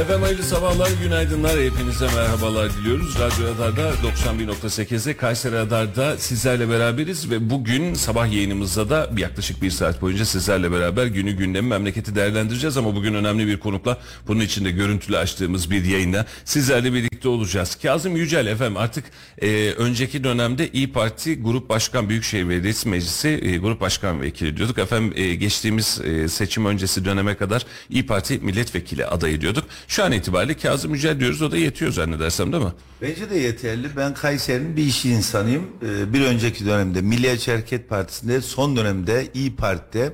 Efendim hayırlı sabahlar, günaydınlar. Hepinize merhabalar diliyoruz. Radyo Radar'da 91.8'de Kayseri Radar'da sizlerle beraberiz ve bugün sabah yayınımızda da yaklaşık bir saat boyunca sizlerle beraber günü gündemi memleketi değerlendireceğiz ama bugün önemli bir konukla bunun için de görüntülü açtığımız bir yayında sizlerle birlikte olacağız. Kazım Yücel efendim artık e, önceki dönemde İyi Parti Grup Başkan Büyükşehir Belediyesi Meclisi e, Grup Başkan Vekili diyorduk. Efendim e, geçtiğimiz e, seçim öncesi döneme kadar İyi Parti Milletvekili adayı diyorduk. Şu an itibariyle Kazım Yücel diyoruz o da yetiyor zannedersem değil mi? Bence de yeterli. Ben Kayseri'nin bir işi insanıyım. Ee, Bir önceki dönemde Milliyetçi Hareket Partisi'nde, son dönemde İyi Parti'de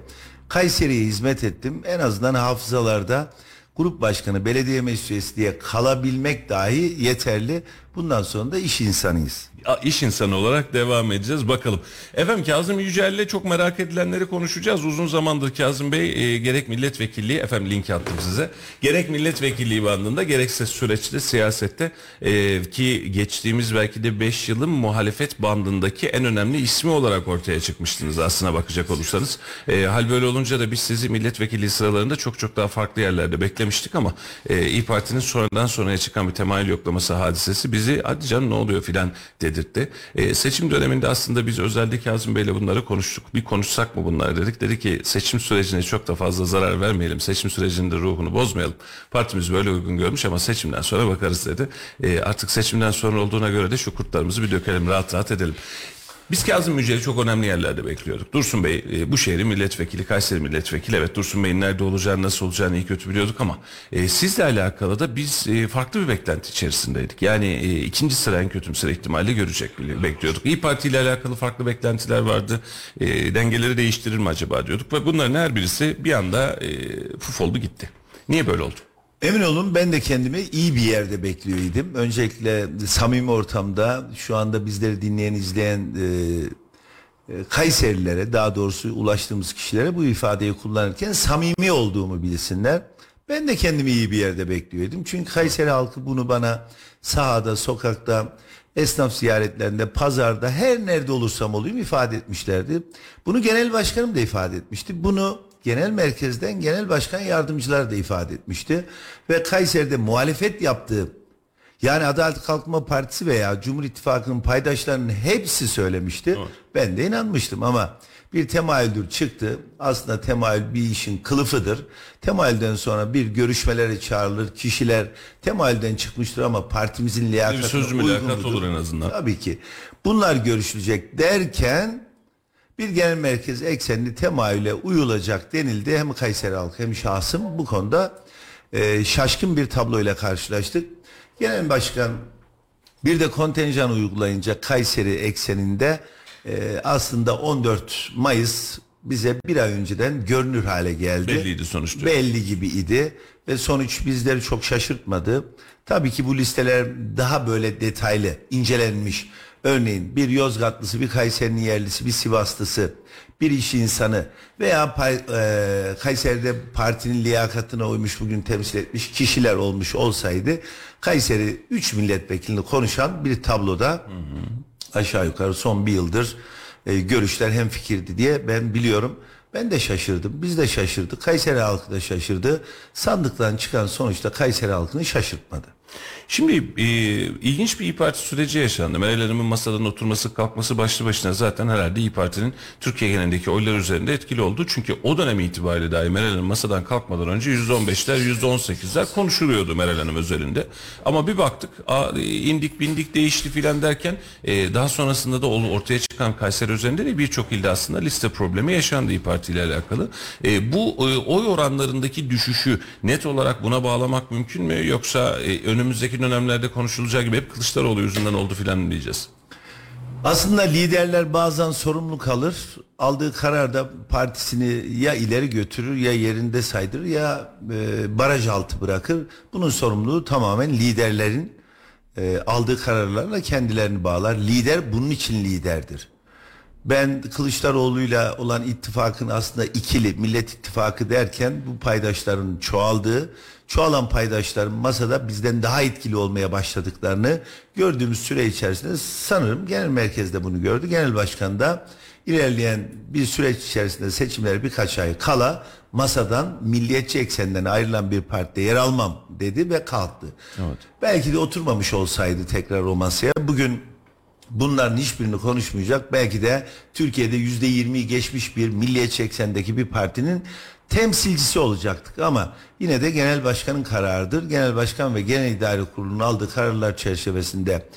Kayseri'ye hizmet ettim. En azından hafızalarda grup başkanı, belediye meclis üyesi diye kalabilmek dahi yeterli. Bundan sonra da iş insanıyız. İş insanı olarak devam edeceğiz bakalım. Efendim Kazım Yücel'le çok merak edilenleri konuşacağız. Uzun zamandır Kazım Bey e, gerek milletvekilliği efendim link attım size. Gerek milletvekilliği bandında gerekse süreçte siyasette e, ki geçtiğimiz belki de 5 yılın muhalefet bandındaki en önemli ismi olarak ortaya çıkmıştınız aslına bakacak olursanız. E, hal böyle olunca da biz sizi milletvekilliği sıralarında çok çok daha farklı yerlerde beklemiştik ama e, İyi Parti'nin sonradan sonraya çıkan bir temayül yoklaması hadisesi bizi hadi canım ne oluyor filan dedirtti. E, seçim döneminde aslında biz özellikle Kazım Bey'le bunları konuştuk. Bir konuşsak mı bunlar dedik. Dedi ki seçim sürecine çok da fazla zarar vermeyelim. Seçim sürecinin de ruhunu bozmayalım. Partimiz böyle uygun görmüş ama seçimden sonra bakarız dedi. E, artık seçimden sonra olduğuna göre de şu kurtlarımızı bir dökelim rahat rahat edelim. Biz Kazım Yücel'i çok önemli yerlerde bekliyorduk. Dursun Bey e, bu şehrin milletvekili, Kayseri milletvekili. Evet Dursun Bey'in nerede olacağını, nasıl olacağını iyi kötü biliyorduk ama e, sizle alakalı da biz e, farklı bir beklenti içerisindeydik. Yani e, ikinci sıra en kötümser ihtimalle görecek bile bekliyorduk. İyi Parti ile alakalı farklı beklentiler vardı. E, dengeleri değiştirir mi acaba diyorduk ve bunların her birisi bir anda e, puf oldu gitti. Niye böyle oldu? Emin olun ben de kendimi iyi bir yerde bekliyor idim. Öncelikle samimi ortamda şu anda bizleri dinleyen, izleyen e, e, Kayserililere daha doğrusu ulaştığımız kişilere bu ifadeyi kullanırken samimi olduğumu bilsinler. Ben de kendimi iyi bir yerde bekliyordum. Çünkü Kayseri halkı bunu bana sahada, sokakta, esnaf ziyaretlerinde, pazarda her nerede olursam olayım ifade etmişlerdi. Bunu genel başkanım da ifade etmişti. Bunu genel merkezden genel başkan yardımcılar da ifade etmişti. Ve Kayseri'de muhalefet yaptığı yani Adalet Kalkınma Partisi veya Cumhur İttifakı'nın paydaşlarının hepsi söylemişti. Ben de inanmıştım ama bir temayüldür çıktı. Aslında temayül bir işin kılıfıdır. Temayülden sonra bir görüşmelere çağrılır. Kişiler temayülden çıkmıştır ama partimizin liyakatına uygun mülakat olur en azından. Tabii ki. Bunlar görüşülecek derken bir genel merkez eksenli temayüle uyulacak denildi. Hem Kayseri halkı hem şahsım bu konuda e, şaşkın bir tabloyla karşılaştık. Genel başkan bir de kontenjan uygulayınca Kayseri ekseninde e, aslında 14 Mayıs bize bir ay önceden görünür hale geldi. Belliydi sonuç diyor. Belli gibi idi ve sonuç bizleri çok şaşırtmadı. Tabii ki bu listeler daha böyle detaylı, incelenmiş. Örneğin bir Yozgatlısı, bir Kayseri'nin yerlisi, bir Sivaslısı, bir iş insanı veya pay- e, Kayseri'de partinin liyakatına uymuş bugün temsil etmiş kişiler olmuş olsaydı Kayseri 3 milletvekilini konuşan bir tabloda aşağı yukarı son bir yıldır e, görüşler hem fikirdi diye ben biliyorum. Ben de şaşırdım. Biz de şaşırdık. Kayseri halkı da şaşırdı. Sandıktan çıkan sonuçta Kayseri halkını şaşırtmadı. Şimdi e, ilginç bir İyi Parti süreci yaşandı. Meral Hanım'ın masadan oturması kalkması başlı başına zaten herhalde İyi Parti'nin Türkiye genelindeki oylar üzerinde etkili oldu. Çünkü o dönem itibariyle dahi Meral Hanım masadan kalkmadan önce %15'ler %18'ler konuşuluyordu Meral Hanım özelinde. Ama bir baktık a, indik bindik değişti filan derken e, daha sonrasında da ortaya çıkan Kayseri üzerinde de birçok ilde aslında liste problemi yaşandı İyi Parti ile alakalı. E, bu e, oy oranlarındaki düşüşü net olarak buna bağlamak mümkün mü? Yoksa e, önümüzdeki dönemlerde konuşulacağı gibi hep Kılıçdaroğlu yüzünden oldu filan diyeceğiz. Aslında liderler bazen sorumlu kalır. Aldığı kararda partisini ya ileri götürür ya yerinde saydırır ya e, baraj altı bırakır. Bunun sorumluluğu tamamen liderlerin e, aldığı kararlarla kendilerini bağlar. Lider bunun için liderdir. Ben Kılıçdaroğlu'yla olan ittifakın aslında ikili Millet İttifakı derken bu paydaşların çoğaldığı, çoğalan paydaşların masada bizden daha etkili olmaya başladıklarını gördüğümüz süre içerisinde sanırım genel merkezde bunu gördü. Genel başkan da ilerleyen bir süreç içerisinde seçimler birkaç ay kala masadan milliyetçi eksenden ayrılan bir partide yer almam dedi ve kalktı. Evet. Belki de oturmamış olsaydı tekrar o masaya bugün bunların hiçbirini konuşmayacak. Belki de Türkiye'de yüzde yirmi geçmiş bir milliyetçi eksendeki bir partinin temsilcisi olacaktık ama yine de genel başkanın kararıdır. Genel başkan ve genel idare kurulunun aldığı kararlar çerçevesinde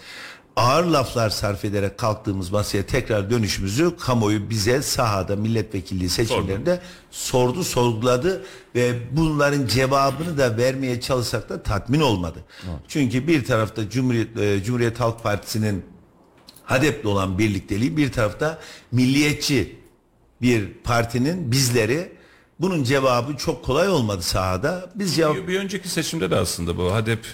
ağır laflar sarf ederek kalktığımız masaya tekrar dönüşümüzü kamuoyu bize sahada milletvekilliği seçimlerinde sordu, sordu sorguladı ve bunların cevabını da vermeye çalışsak da tatmin olmadı. Evet. Çünkü bir tarafta Cumhuriyet, e, Cumhuriyet Halk Partisi'nin HADEP'le olan birlikteliği bir tarafta milliyetçi bir partinin bizleri bunun cevabı çok kolay olmadı sahada. Biz cevap... bir, bir önceki seçimde de aslında bu HADEP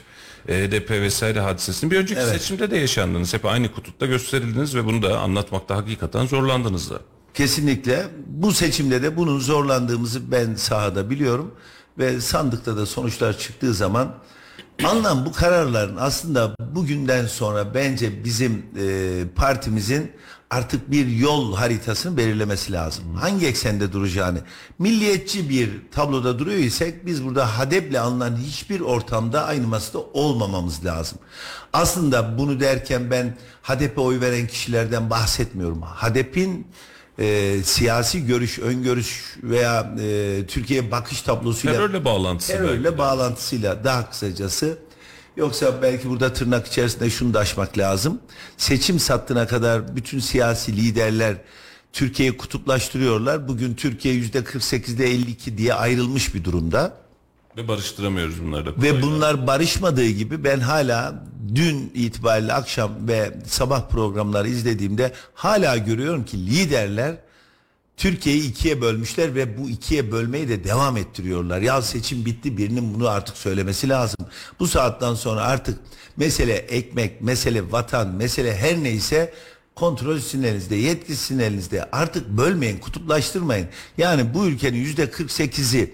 HDP vesaire hadisesini bir önceki evet. seçimde de yaşandınız. Hep aynı kutupta gösterildiniz ve bunu da anlatmakta hakikaten zorlandınız da. Kesinlikle. Bu seçimde de bunun zorlandığımızı ben sahada biliyorum ve sandıkta da sonuçlar çıktığı zaman Anlam bu kararların aslında bugünden sonra bence bizim e, partimizin artık bir yol haritasını belirlemesi lazım. Hmm. Hangi eksende duracağını. Milliyetçi bir tabloda duruyor isek biz burada hadeple alınan hiçbir ortamda aynı masada olmamamız lazım. Aslında bunu derken ben HADEP'e oy veren kişilerden bahsetmiyorum. HADEP'in e, siyasi görüş, öngörüş veya e, Türkiye bakış tablosuyla terörle bağlantısı terörle bağlantısıyla daha kısacası Yoksa belki burada tırnak içerisinde şunu da aşmak lazım. Seçim sattığına kadar bütün siyasi liderler Türkiye'yi kutuplaştırıyorlar. Bugün Türkiye yüzde 48'de 52 diye ayrılmış bir durumda. Ve barıştıramıyoruz bunları. Ve bunlar barışmadığı gibi ben hala dün itibariyle akşam ve sabah programları izlediğimde hala görüyorum ki liderler Türkiye'yi ikiye bölmüşler ve bu ikiye bölmeyi de devam ettiriyorlar. Ya seçim bitti birinin bunu artık söylemesi lazım. Bu saatten sonra artık mesele ekmek, mesele vatan, mesele her neyse kontrol sizin elinizde, yetki sizin elinizde. Artık bölmeyin, kutuplaştırmayın. Yani bu ülkenin yüzde 48'i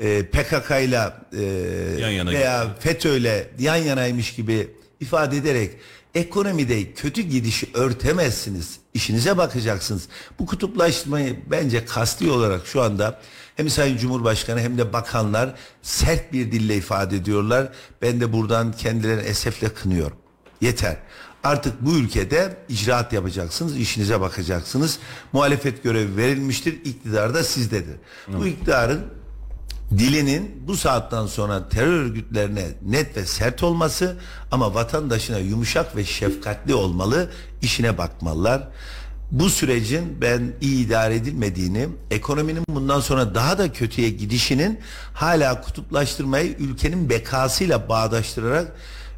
e, PKK ile e, veya FETÖ ile yan yanaymış gibi ifade ederek ekonomide kötü gidişi örtemezsiniz. İşinize bakacaksınız. Bu kutuplaşmayı bence kasti olarak şu anda hem Sayın Cumhurbaşkanı hem de bakanlar sert bir dille ifade ediyorlar. Ben de buradan kendilerini esefle kınıyorum. Yeter. Artık bu ülkede icraat yapacaksınız, işinize bakacaksınız. Muhalefet görevi verilmiştir, iktidar da sizdedir. Hı. Bu iktidarın dilinin bu saatten sonra terör örgütlerine net ve sert olması ama vatandaşına yumuşak ve şefkatli olmalı, işine bakmalılar. Bu sürecin ben iyi idare edilmediğini, ekonominin bundan sonra daha da kötüye gidişinin hala kutuplaştırmayı ülkenin bekasıyla bağdaştırarak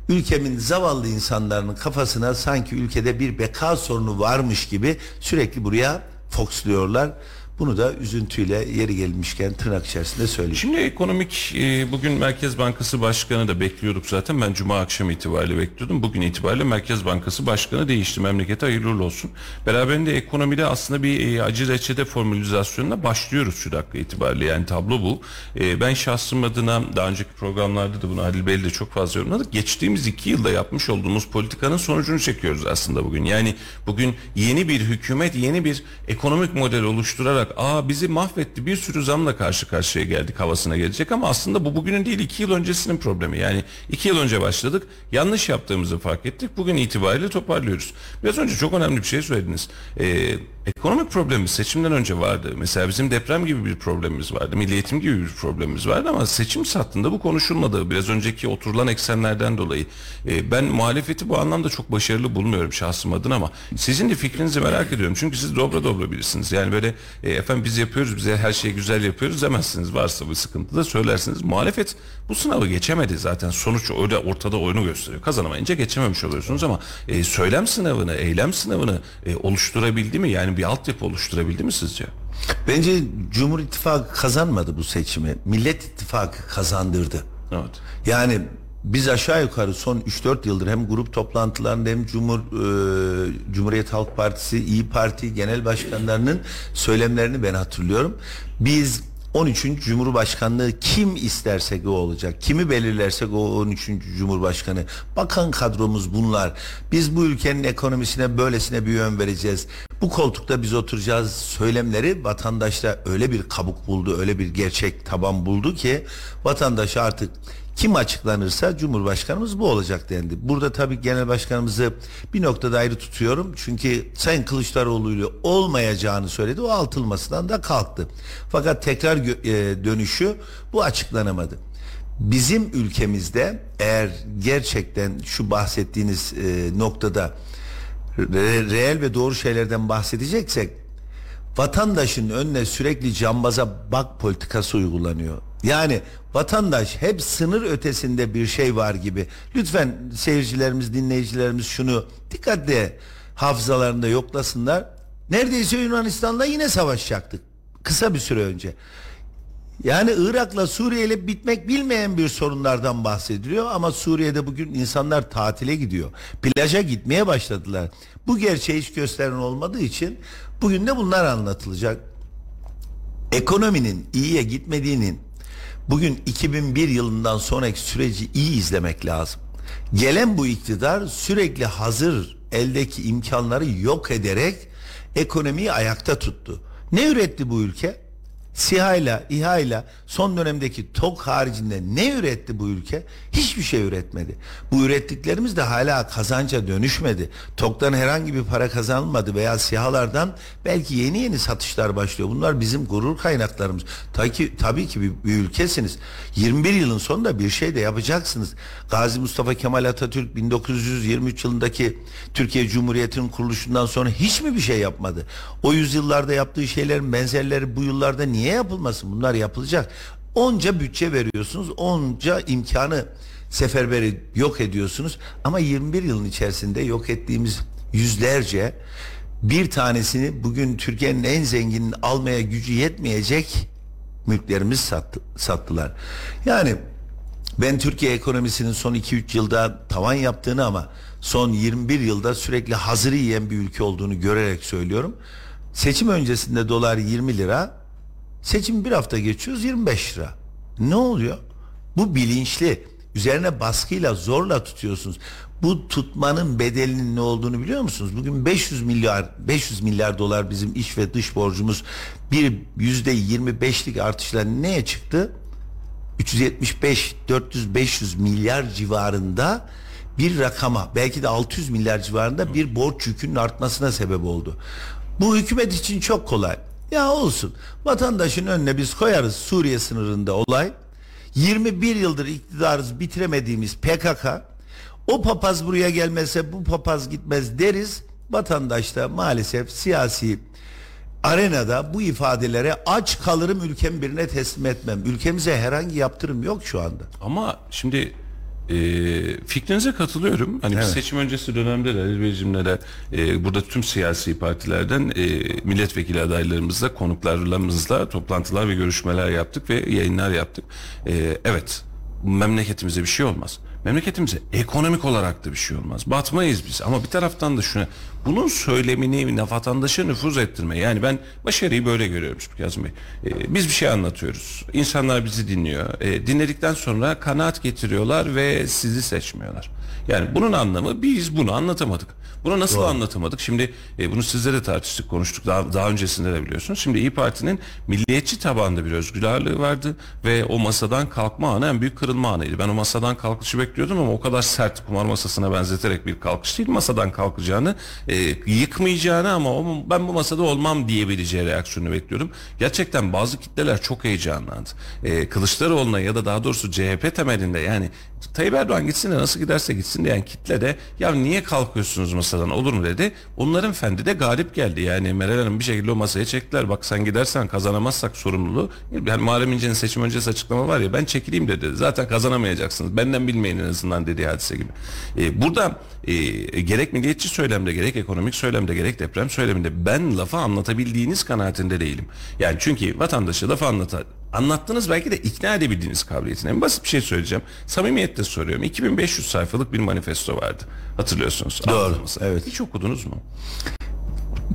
ülkemin zavallı insanların kafasına sanki ülkede bir beka sorunu varmış gibi sürekli buraya foksluyorlar. Bunu da üzüntüyle yeri gelmişken tırnak içerisinde söyleyeyim. Şimdi ekonomik e, bugün Merkez Bankası Başkanı da bekliyorduk zaten. Ben Cuma akşamı itibariyle bekliyordum. Bugün itibariyle Merkez Bankası Başkanı değişti. Memlekete hayırlı olsun. Beraberinde ekonomide aslında bir e, acı reçete formülizasyonuna başlıyoruz şu dakika itibariyle. Yani tablo bu. E, ben şahsım adına daha önceki programlarda da bunu Halil Bey'le çok fazla yorumladık. Geçtiğimiz iki yılda yapmış olduğumuz politikanın sonucunu çekiyoruz aslında bugün. Yani bugün yeni bir hükümet, yeni bir ekonomik model oluşturarak olarak aa bizi mahvetti bir sürü zamla karşı karşıya geldik havasına gelecek ama aslında bu bugünün değil iki yıl öncesinin problemi. Yani iki yıl önce başladık yanlış yaptığımızı fark ettik bugün itibariyle toparlıyoruz. Biraz önce çok önemli bir şey söylediniz. Ee, ekonomik problemimiz seçimden önce vardı. Mesela bizim deprem gibi bir problemimiz vardı. Milli eğitim gibi bir problemimiz vardı ama seçim sattığında bu konuşulmadı. Biraz önceki oturulan eksenlerden dolayı. Ee, ben muhalefeti bu anlamda çok başarılı bulmuyorum şahsım adına ama sizin de fikrinizi merak ediyorum. Çünkü siz dobra dobra birisiniz. Yani böyle e, efendim biz yapıyoruz bize her şeyi güzel yapıyoruz demezsiniz. Varsa bir sıkıntı da söylersiniz. Muhalefet bu sınavı geçemedi zaten. Sonuç öyle ortada oyunu gösteriyor. Kazanamayınca geçememiş oluyorsunuz ama e, söylem sınavını, eylem sınavını e, oluşturabildi mi? Yani bir altyapı oluşturabildi mi sizce? Bence Cumhur İttifakı kazanmadı bu seçimi. Millet İttifakı kazandırdı. Evet. Yani biz aşağı yukarı son 3-4 yıldır hem grup toplantılarında hem Cumhur e, Cumhuriyet Halk Partisi, İyi Parti genel başkanlarının söylemlerini ben hatırlıyorum. Biz 13. Cumhurbaşkanlığı kim istersek o olacak. Kimi belirlersek o 13. Cumhurbaşkanı. Bakan kadromuz bunlar. Biz bu ülkenin ekonomisine böylesine bir yön vereceğiz. Bu koltukta biz oturacağız söylemleri vatandaşta öyle bir kabuk buldu, öyle bir gerçek taban buldu ki vatandaş artık kim açıklanırsa Cumhurbaşkanımız bu olacak dendi. Burada tabii genel başkanımızı bir noktada ayrı tutuyorum. Çünkü Sayın Kılıçdaroğlu ile olmayacağını söyledi. O altılmasından da kalktı. Fakat tekrar e, dönüşü bu açıklanamadı. Bizim ülkemizde eğer gerçekten şu bahsettiğiniz e, noktada re- reel ve doğru şeylerden bahsedeceksek vatandaşın önüne sürekli cambaza bak politikası uygulanıyor. Yani vatandaş hep sınır ötesinde bir şey var gibi. Lütfen seyircilerimiz, dinleyicilerimiz şunu dikkatle hafızalarında yoklasınlar. Neredeyse Yunanistan'la yine savaşacaktık. Kısa bir süre önce. Yani Irak'la Suriye ile bitmek bilmeyen bir sorunlardan bahsediliyor ama Suriye'de bugün insanlar tatile gidiyor. Plaja gitmeye başladılar. Bu gerçeği hiç gösteren olmadığı için bugün de bunlar anlatılacak. Ekonominin iyiye gitmediğinin bugün 2001 yılından sonraki süreci iyi izlemek lazım. Gelen bu iktidar sürekli hazır eldeki imkanları yok ederek ekonomiyi ayakta tuttu. Ne üretti bu ülke? SİHA'yla, İHA'yla son dönemdeki TOK haricinde ne üretti bu ülke? Hiçbir şey üretmedi. Bu ürettiklerimiz de hala kazanca dönüşmedi. TOK'tan herhangi bir para kazanılmadı veya SİHA'lardan belki yeni yeni satışlar başlıyor. Bunlar bizim gurur kaynaklarımız. Tabii ki, tabii ki bir, bir ülkesiniz. 21 yılın sonunda bir şey de yapacaksınız. Gazi Mustafa Kemal Atatürk 1923 yılındaki Türkiye Cumhuriyeti'nin kuruluşundan sonra hiç mi bir şey yapmadı? O yüzyıllarda yaptığı şeylerin benzerleri bu yıllarda niye yapılmasın? Bunlar yapılacak. Onca bütçe veriyorsunuz, onca imkanı seferberi yok ediyorsunuz ama 21 yılın içerisinde yok ettiğimiz yüzlerce bir tanesini bugün Türkiye'nin en zenginin almaya gücü yetmeyecek mülklerimiz sattı, sattılar. Yani ben Türkiye ekonomisinin son 2-3 yılda tavan yaptığını ama son 21 yılda sürekli hazırı yiyen bir ülke olduğunu görerek söylüyorum. Seçim öncesinde dolar 20 lira, seçim bir hafta geçiyoruz 25 lira. Ne oluyor? Bu bilinçli. Üzerine baskıyla zorla tutuyorsunuz. Bu tutmanın bedelinin ne olduğunu biliyor musunuz? Bugün 500 milyar 500 milyar dolar bizim iç ve dış borcumuz bir yüzde 25'lik artışla neye çıktı? 375 400 500 milyar civarında bir rakama belki de 600 milyar civarında bir borç yükünün artmasına sebep oldu. Bu hükümet için çok kolay. Ya olsun. Vatandaşın önüne biz koyarız Suriye sınırında olay. 21 yıldır iktidarız bitiremediğimiz PKK. O papaz buraya gelmese bu papaz gitmez deriz. Vatandaş da maalesef siyasi arenada bu ifadelere aç kalırım ülkem birine teslim etmem. Ülkemize herhangi yaptırım yok şu anda. Ama şimdi e, fikrinize katılıyorum. Hani Evet. seçim öncesi dönemde de Ali Beyciğimle de e, burada tüm siyasi partilerden e, milletvekili adaylarımızla, konuklarımızla toplantılar ve görüşmeler yaptık ve yayınlar yaptık. E, evet memleketimize bir şey olmaz. Memleketimize ekonomik olarak da bir şey olmaz. Batmayız biz ama bir taraftan da şuna bunun söylemini vatandaşa nüfuz ettirme. Yani ben başarıyı böyle görüyorum Kazım Bey. Ee, biz bir şey anlatıyoruz. İnsanlar bizi dinliyor. Ee, dinledikten sonra kanaat getiriyorlar ve sizi seçmiyorlar. Yani bunun anlamı biz bunu anlatamadık. Bunu nasıl Doğru. anlatamadık? Şimdi e, bunu sizle de tartıştık, konuştuk. Daha, daha öncesinde de biliyorsunuz. Şimdi İyi Parti'nin milliyetçi tabanda bir özgür ağırlığı vardı ve o masadan kalkma anı en büyük kırılma anıydı. Ben o masadan kalkışı bekliyordum ama o kadar sert kumar masasına benzeterek bir kalkış değil. Masadan kalkacağını, e, yıkmayacağını ama o, ben bu masada olmam diyebileceği reaksiyonu bekliyordum. Gerçekten bazı kitleler çok heyecanlandı. E, Kılıçdaroğlu'na ya da daha doğrusu CHP temelinde yani Tayyip Erdoğan gitsin de nasıl giderse gitsin diyen kitle de ya niye kalkıyorsunuz masadan olur mu dedi. Onların fendi de galip geldi. Yani Meral Hanım bir şekilde o masaya çektiler. Bak sen gidersen kazanamazsak sorumluluğu. Yani Muharrem İnce'nin seçim öncesi açıklama var ya ben çekileyim dedi. Zaten kazanamayacaksınız. Benden bilmeyin en azından dediği hadise gibi. Ee, burada e, gerek milliyetçi söylemde gerek ekonomik söylemde gerek deprem söyleminde ben lafı anlatabildiğiniz kanaatinde değilim. Yani çünkü vatandaşı lafı anlata, anlattığınız belki de ikna edebildiğiniz kabiliyetine. En basit bir şey söyleyeceğim. Samimiyetle soruyorum. 2500 sayfalık bir manifesto vardı. Hatırlıyorsunuz. Doğru. Anladığımız. Evet. Hiç okudunuz mu?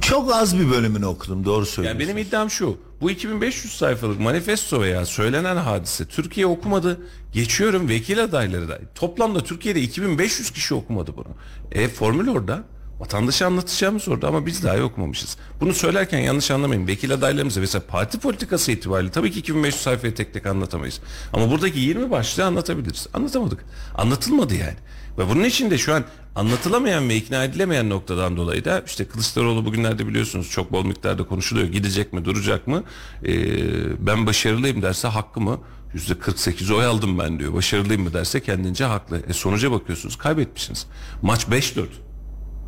Çok az bir bölümünü okudum. Doğru söylüyorsunuz. Yani benim iddiam şu. Bu 2500 sayfalık manifesto veya söylenen hadise Türkiye okumadı. Geçiyorum vekil adayları da. Toplamda Türkiye'de 2500 kişi okumadı bunu. E formül orada. Vatandaşa anlatacağımız orada ama biz dahi okumamışız. Bunu söylerken yanlış anlamayın. Vekil adaylarımıza mesela parti politikası itibariyle tabii ki 2500 sayfayı tek tek anlatamayız. Ama buradaki 20 başlığı anlatabiliriz. Anlatamadık. Anlatılmadı yani. Ve bunun için de şu an anlatılamayan ve ikna edilemeyen noktadan dolayı da işte Kılıçdaroğlu bugünlerde biliyorsunuz çok bol miktarda konuşuluyor. Gidecek mi duracak mı? Ee, ben başarılıyım derse hakkı mı? %48 oy aldım ben diyor. Başarılıyım mı derse kendince haklı. E sonuca bakıyorsunuz kaybetmişsiniz. Maç 5-4.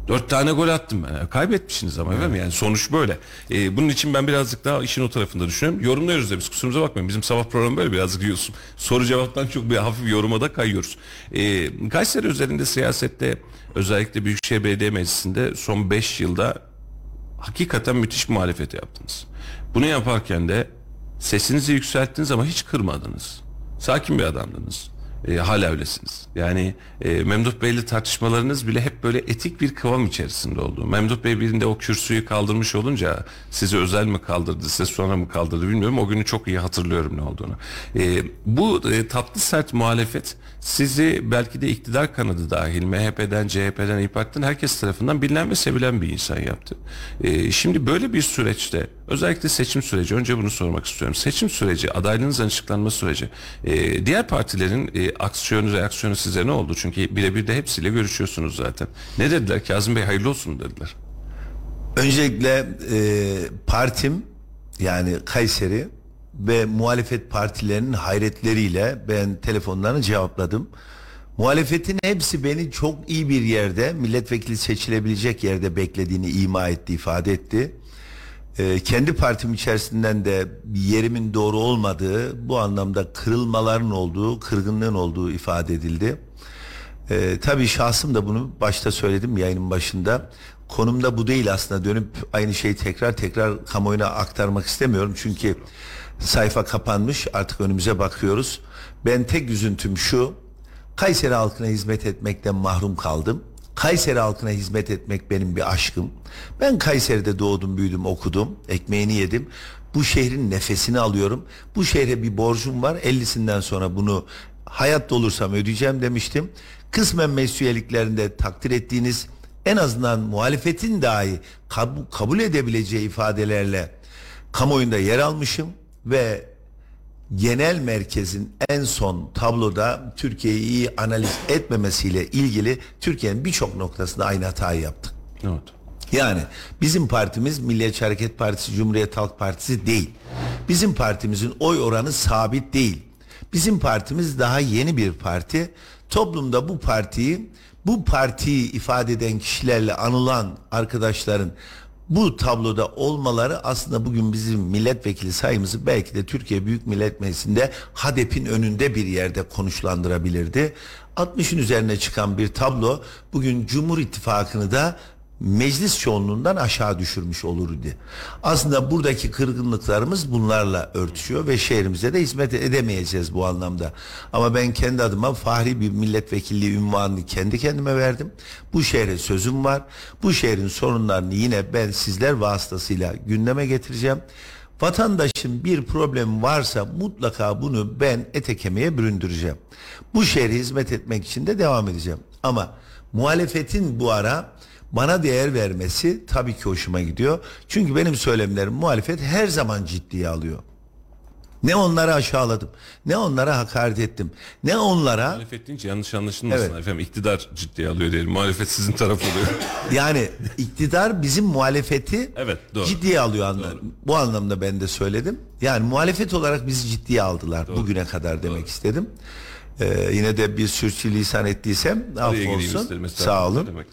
Dört tane gol attım ben. Kaybetmişsiniz ama evet. Yani sonuç böyle. Ee, bunun için ben birazcık daha işin o tarafında düşünüyorum. Yorumluyoruz da biz kusurumuza bakmayın. Bizim sabah programı böyle birazcık diyorsun. Soru cevaptan çok bir hafif yoruma da kayıyoruz. Ee, Kayseri üzerinde siyasette özellikle Büyükşehir Belediye Meclisi'nde son 5 yılda hakikaten müthiş muhalefet yaptınız. Bunu yaparken de sesinizi yükselttiniz ama hiç kırmadınız. Sakin bir adamdınız e, hala öylesiniz. Yani e, Memduh Bey'le tartışmalarınız bile hep böyle etik bir kıvam içerisinde oldu. Memduh Bey birinde o kürsüyü kaldırmış olunca sizi özel mi kaldırdı, size sonra mı kaldırdı bilmiyorum. O günü çok iyi hatırlıyorum ne olduğunu. E, bu e, tatlı sert muhalefet sizi belki de iktidar kanadı dahil MHP'den, CHP'den, İYİ Parti'den herkes tarafından bilinen ve sevilen bir insan yaptı. E, şimdi böyle bir süreçte özellikle seçim süreci önce bunu sormak istiyorum. Seçim süreci, adaylığınızın açıklanma süreci e, diğer partilerin e, aksiyonu, reaksiyonu size ne oldu? Çünkü birebir de hepsiyle görüşüyorsunuz zaten. Ne dediler? Kazım Bey hayırlı olsun dediler. Öncelikle e, partim yani Kayseri ve muhalefet partilerinin hayretleriyle ben telefonlarını cevapladım. Muhalefetin hepsi beni çok iyi bir yerde, milletvekili seçilebilecek yerde beklediğini ima etti, ifade etti. Ee, kendi partim içerisinden de yerimin doğru olmadığı, bu anlamda kırılmaların olduğu, kırgınlığın olduğu ifade edildi. Ee, tabii şahsım da bunu başta söyledim yayının başında. Konumda bu değil aslında dönüp aynı şeyi tekrar tekrar kamuoyuna aktarmak istemiyorum. Çünkü sayfa kapanmış artık önümüze bakıyoruz. Ben tek üzüntüm şu Kayseri halkına hizmet etmekten mahrum kaldım. Kayseri halkına hizmet etmek benim bir aşkım. Ben Kayseri'de doğdum, büyüdüm, okudum, ekmeğini yedim. Bu şehrin nefesini alıyorum. Bu şehre bir borcum var. 50'sinden sonra bunu hayatta olursam ödeyeceğim demiştim. Kısmen mesuliyetliklerinde takdir ettiğiniz en azından muhalefetin dahi kabul edebileceği ifadelerle kamuoyunda yer almışım ve genel merkezin en son tabloda Türkiye'yi iyi analiz etmemesiyle ilgili Türkiye'nin birçok noktasında aynı hatayı yaptık. Evet. Yani bizim partimiz Milliyetçi Hareket Partisi, Cumhuriyet Halk Partisi değil. Bizim partimizin oy oranı sabit değil. Bizim partimiz daha yeni bir parti. Toplumda bu partiyi, bu partiyi ifade eden kişilerle anılan arkadaşların bu tabloda olmaları aslında bugün bizim milletvekili sayımızı belki de Türkiye Büyük Millet Meclisi'nde HADEP'in önünde bir yerde konuşlandırabilirdi. 60'ın üzerine çıkan bir tablo bugün Cumhur İttifakı'nı da meclis çoğunluğundan aşağı düşürmüş olurdu. Aslında buradaki kırgınlıklarımız bunlarla örtüşüyor ve şehrimize de hizmet edemeyeceğiz bu anlamda. Ama ben kendi adıma fahri bir milletvekilliği ünvanını kendi kendime verdim. Bu şehre sözüm var. Bu şehrin sorunlarını yine ben sizler vasıtasıyla gündeme getireceğim. Vatandaşın bir problemi varsa mutlaka bunu ben ete kemiğe büründüreceğim. Bu şehre hizmet etmek için de devam edeceğim. Ama muhalefetin bu ara bana değer vermesi tabii ki hoşuma gidiyor. Çünkü benim söylemlerim muhalefet her zaman ciddiye alıyor. Ne onları aşağıladım, ne onlara hakaret ettim, ne onlara Muhalefet deyince yanlış anlaşılmasın Evet. efendim. İktidar ciddiye alıyor diyelim. Muhalefet sizin taraf oluyor. yani iktidar bizim muhalefeti Evet, doğru. ciddiye alıyor anla. Bu anlamda ben de söyledim. Yani muhalefet olarak bizi ciddiye aldılar bugüne kadar demek istedim. Ee, yine de bir sürçülisan ettiysem affolsun. Sağ olun. Demek?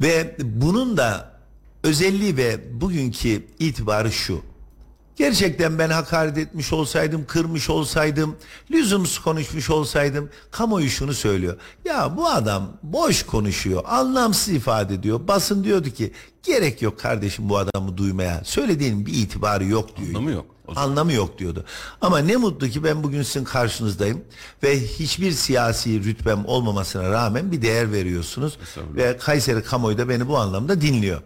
Ve bunun da özelliği ve bugünkü itibarı şu. Gerçekten ben hakaret etmiş olsaydım, kırmış olsaydım, lüzumsuz konuşmuş olsaydım, kamuoyu şunu söylüyor. Ya bu adam boş konuşuyor, anlamsız ifade ediyor. Basın diyordu ki gerek yok kardeşim bu adamı duymaya. Söylediğinin bir itibarı yok diyor. Anlamı yok. Anlamı yok diyordu. Ama ne mutlu ki ben bugün sizin karşınızdayım ve hiçbir siyasi rütbem olmamasına rağmen bir değer veriyorsunuz ve Kayseri kamuoyu da beni bu anlamda dinliyor.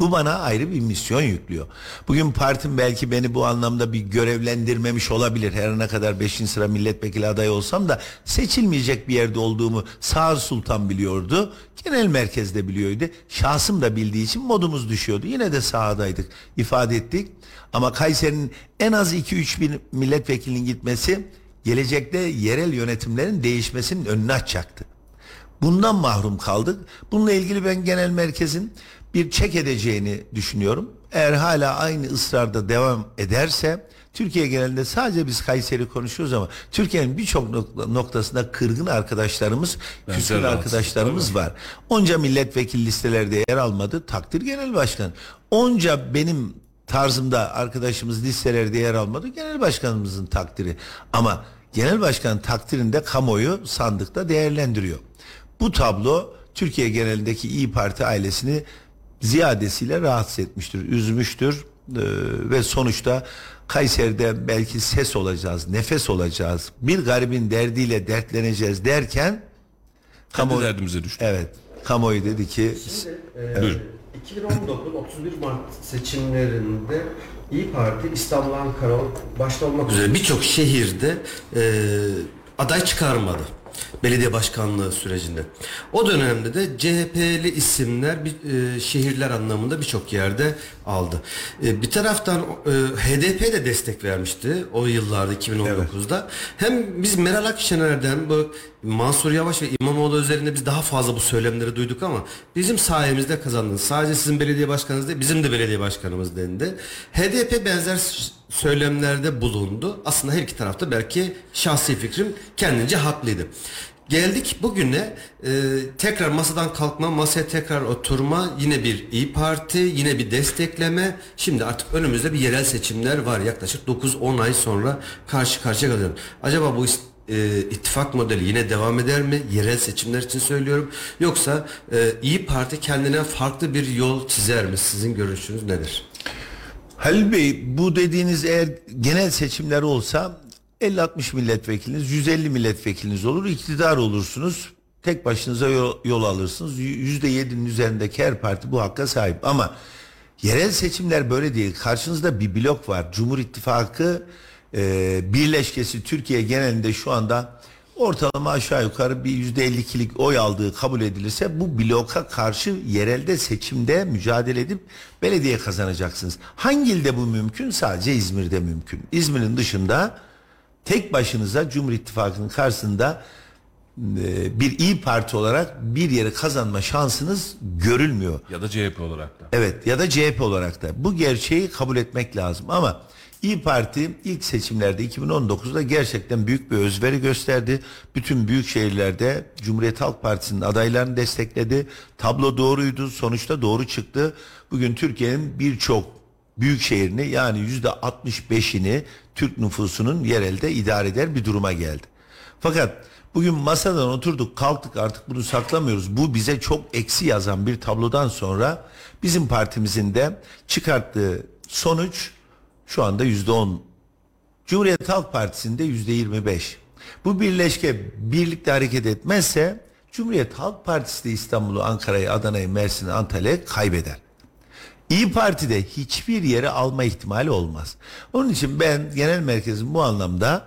Bu bana ayrı bir misyon yüklüyor. Bugün partim belki beni bu anlamda bir görevlendirmemiş olabilir. Her ne kadar 5. sıra milletvekili adayı olsam da seçilmeyecek bir yerde olduğumu Sağır Sultan biliyordu. Genel merkezde biliyordu. Şahsım da bildiği için modumuz düşüyordu. Yine de sahadaydık. ifade ettik. Ama Kayseri'nin en az 2-3 bin milletvekilinin gitmesi gelecekte yerel yönetimlerin değişmesinin önünü açacaktı. Bundan mahrum kaldık. Bununla ilgili ben genel merkezin bir çek edeceğini düşünüyorum. Eğer hala aynı ısrarda devam ederse Türkiye genelinde sadece biz Kayseri konuşuyoruz ama Türkiye'nin birçok nok- noktasında kırgın arkadaşlarımız, Benzer küskün arkadaşlarımız var. Onca milletvekili listelerde yer almadı. Takdir genel başkan. Onca benim tarzımda arkadaşımız listelerde yer almadı. Genel başkanımızın takdiri. Ama genel başkan takdirinde kamuoyu sandıkta değerlendiriyor. Bu tablo Türkiye genelindeki İyi Parti ailesini ziyadesiyle rahatsız etmiştir, üzmüştür Ee, ve sonuçta Kayseri'de belki ses olacağız, nefes olacağız, bir garibin derdiyle dertleneceğiz derken Kendi derdimize düştük. evet kamuoyu dedi ki Ee, Buyurun. 2019 31 Mart seçimlerinde İyi Parti İstanbul, Ankara başta olmak üzere birçok şehirde e, aday çıkarmadı. Belediye başkanlığı sürecinde. O dönemde de CHP'li isimler bir, e, şehirler anlamında birçok yerde aldı. E, bir taraftan e, HDP de destek vermişti o yıllarda 2019'da. Hem biz Meral Akşener'den bu Mansur Yavaş ve İmamoğlu üzerinde biz daha fazla bu söylemleri duyduk ama bizim sayemizde kazandınız. Sadece sizin belediye başkanınız değil bizim de belediye başkanımız dendi. HDP benzer söylemlerde bulundu. Aslında her iki tarafta belki şahsi fikrim kendince haklıydı. Geldik bugüne e, tekrar masadan kalkma, masaya tekrar oturma, yine bir İyi Parti, yine bir destekleme. Şimdi artık önümüzde bir yerel seçimler var. Yaklaşık 9-10 ay sonra karşı karşıya kalacağız. Acaba bu e, ittifak modeli yine devam eder mi? Yerel seçimler için söylüyorum. Yoksa e, İyi Parti kendine farklı bir yol çizer mi? Sizin görüşünüz nedir? Halil Bey bu dediğiniz eğer genel seçimler olsa 50-60 milletvekiliniz 150 milletvekiliniz olur iktidar olursunuz tek başınıza yol, yol alırsınız %7'nin üzerindeki her parti bu hakka sahip ama yerel seçimler böyle değil karşınızda bir blok var Cumhur İttifakı e, birleşkesi Türkiye genelinde şu anda ortalama aşağı yukarı bir yüzde 52'lik oy aldığı kabul edilirse bu bloka karşı yerelde seçimde mücadele edip belediye kazanacaksınız. Hangi ilde bu mümkün? Sadece İzmir'de mümkün. İzmir'in dışında tek başınıza Cumhur İttifakı'nın karşısında e, bir iyi parti olarak bir yeri kazanma şansınız görülmüyor. Ya da CHP olarak da. Evet ya da CHP olarak da bu gerçeği kabul etmek lazım ama İyi Parti ilk seçimlerde 2019'da gerçekten büyük bir özveri gösterdi. Bütün büyük şehirlerde Cumhuriyet Halk Partisi'nin adaylarını destekledi. Tablo doğruydu. Sonuçta doğru çıktı. Bugün Türkiye'nin birçok büyük şehrini yani yüzde 65'ini Türk nüfusunun yerelde idare eder bir duruma geldi. Fakat Bugün masadan oturduk kalktık artık bunu saklamıyoruz. Bu bize çok eksi yazan bir tablodan sonra bizim partimizin de çıkarttığı sonuç şu anda yüzde on. Cumhuriyet Halk Partisi'nde yüzde yirmi beş. Bu birleşke birlikte hareket etmezse Cumhuriyet Halk Partisi de İstanbul'u, Ankara'yı, Adana'yı, Mersin'i, Antalya'yı kaybeder. İyi Parti'de hiçbir yere alma ihtimali olmaz. Onun için ben genel merkezin bu anlamda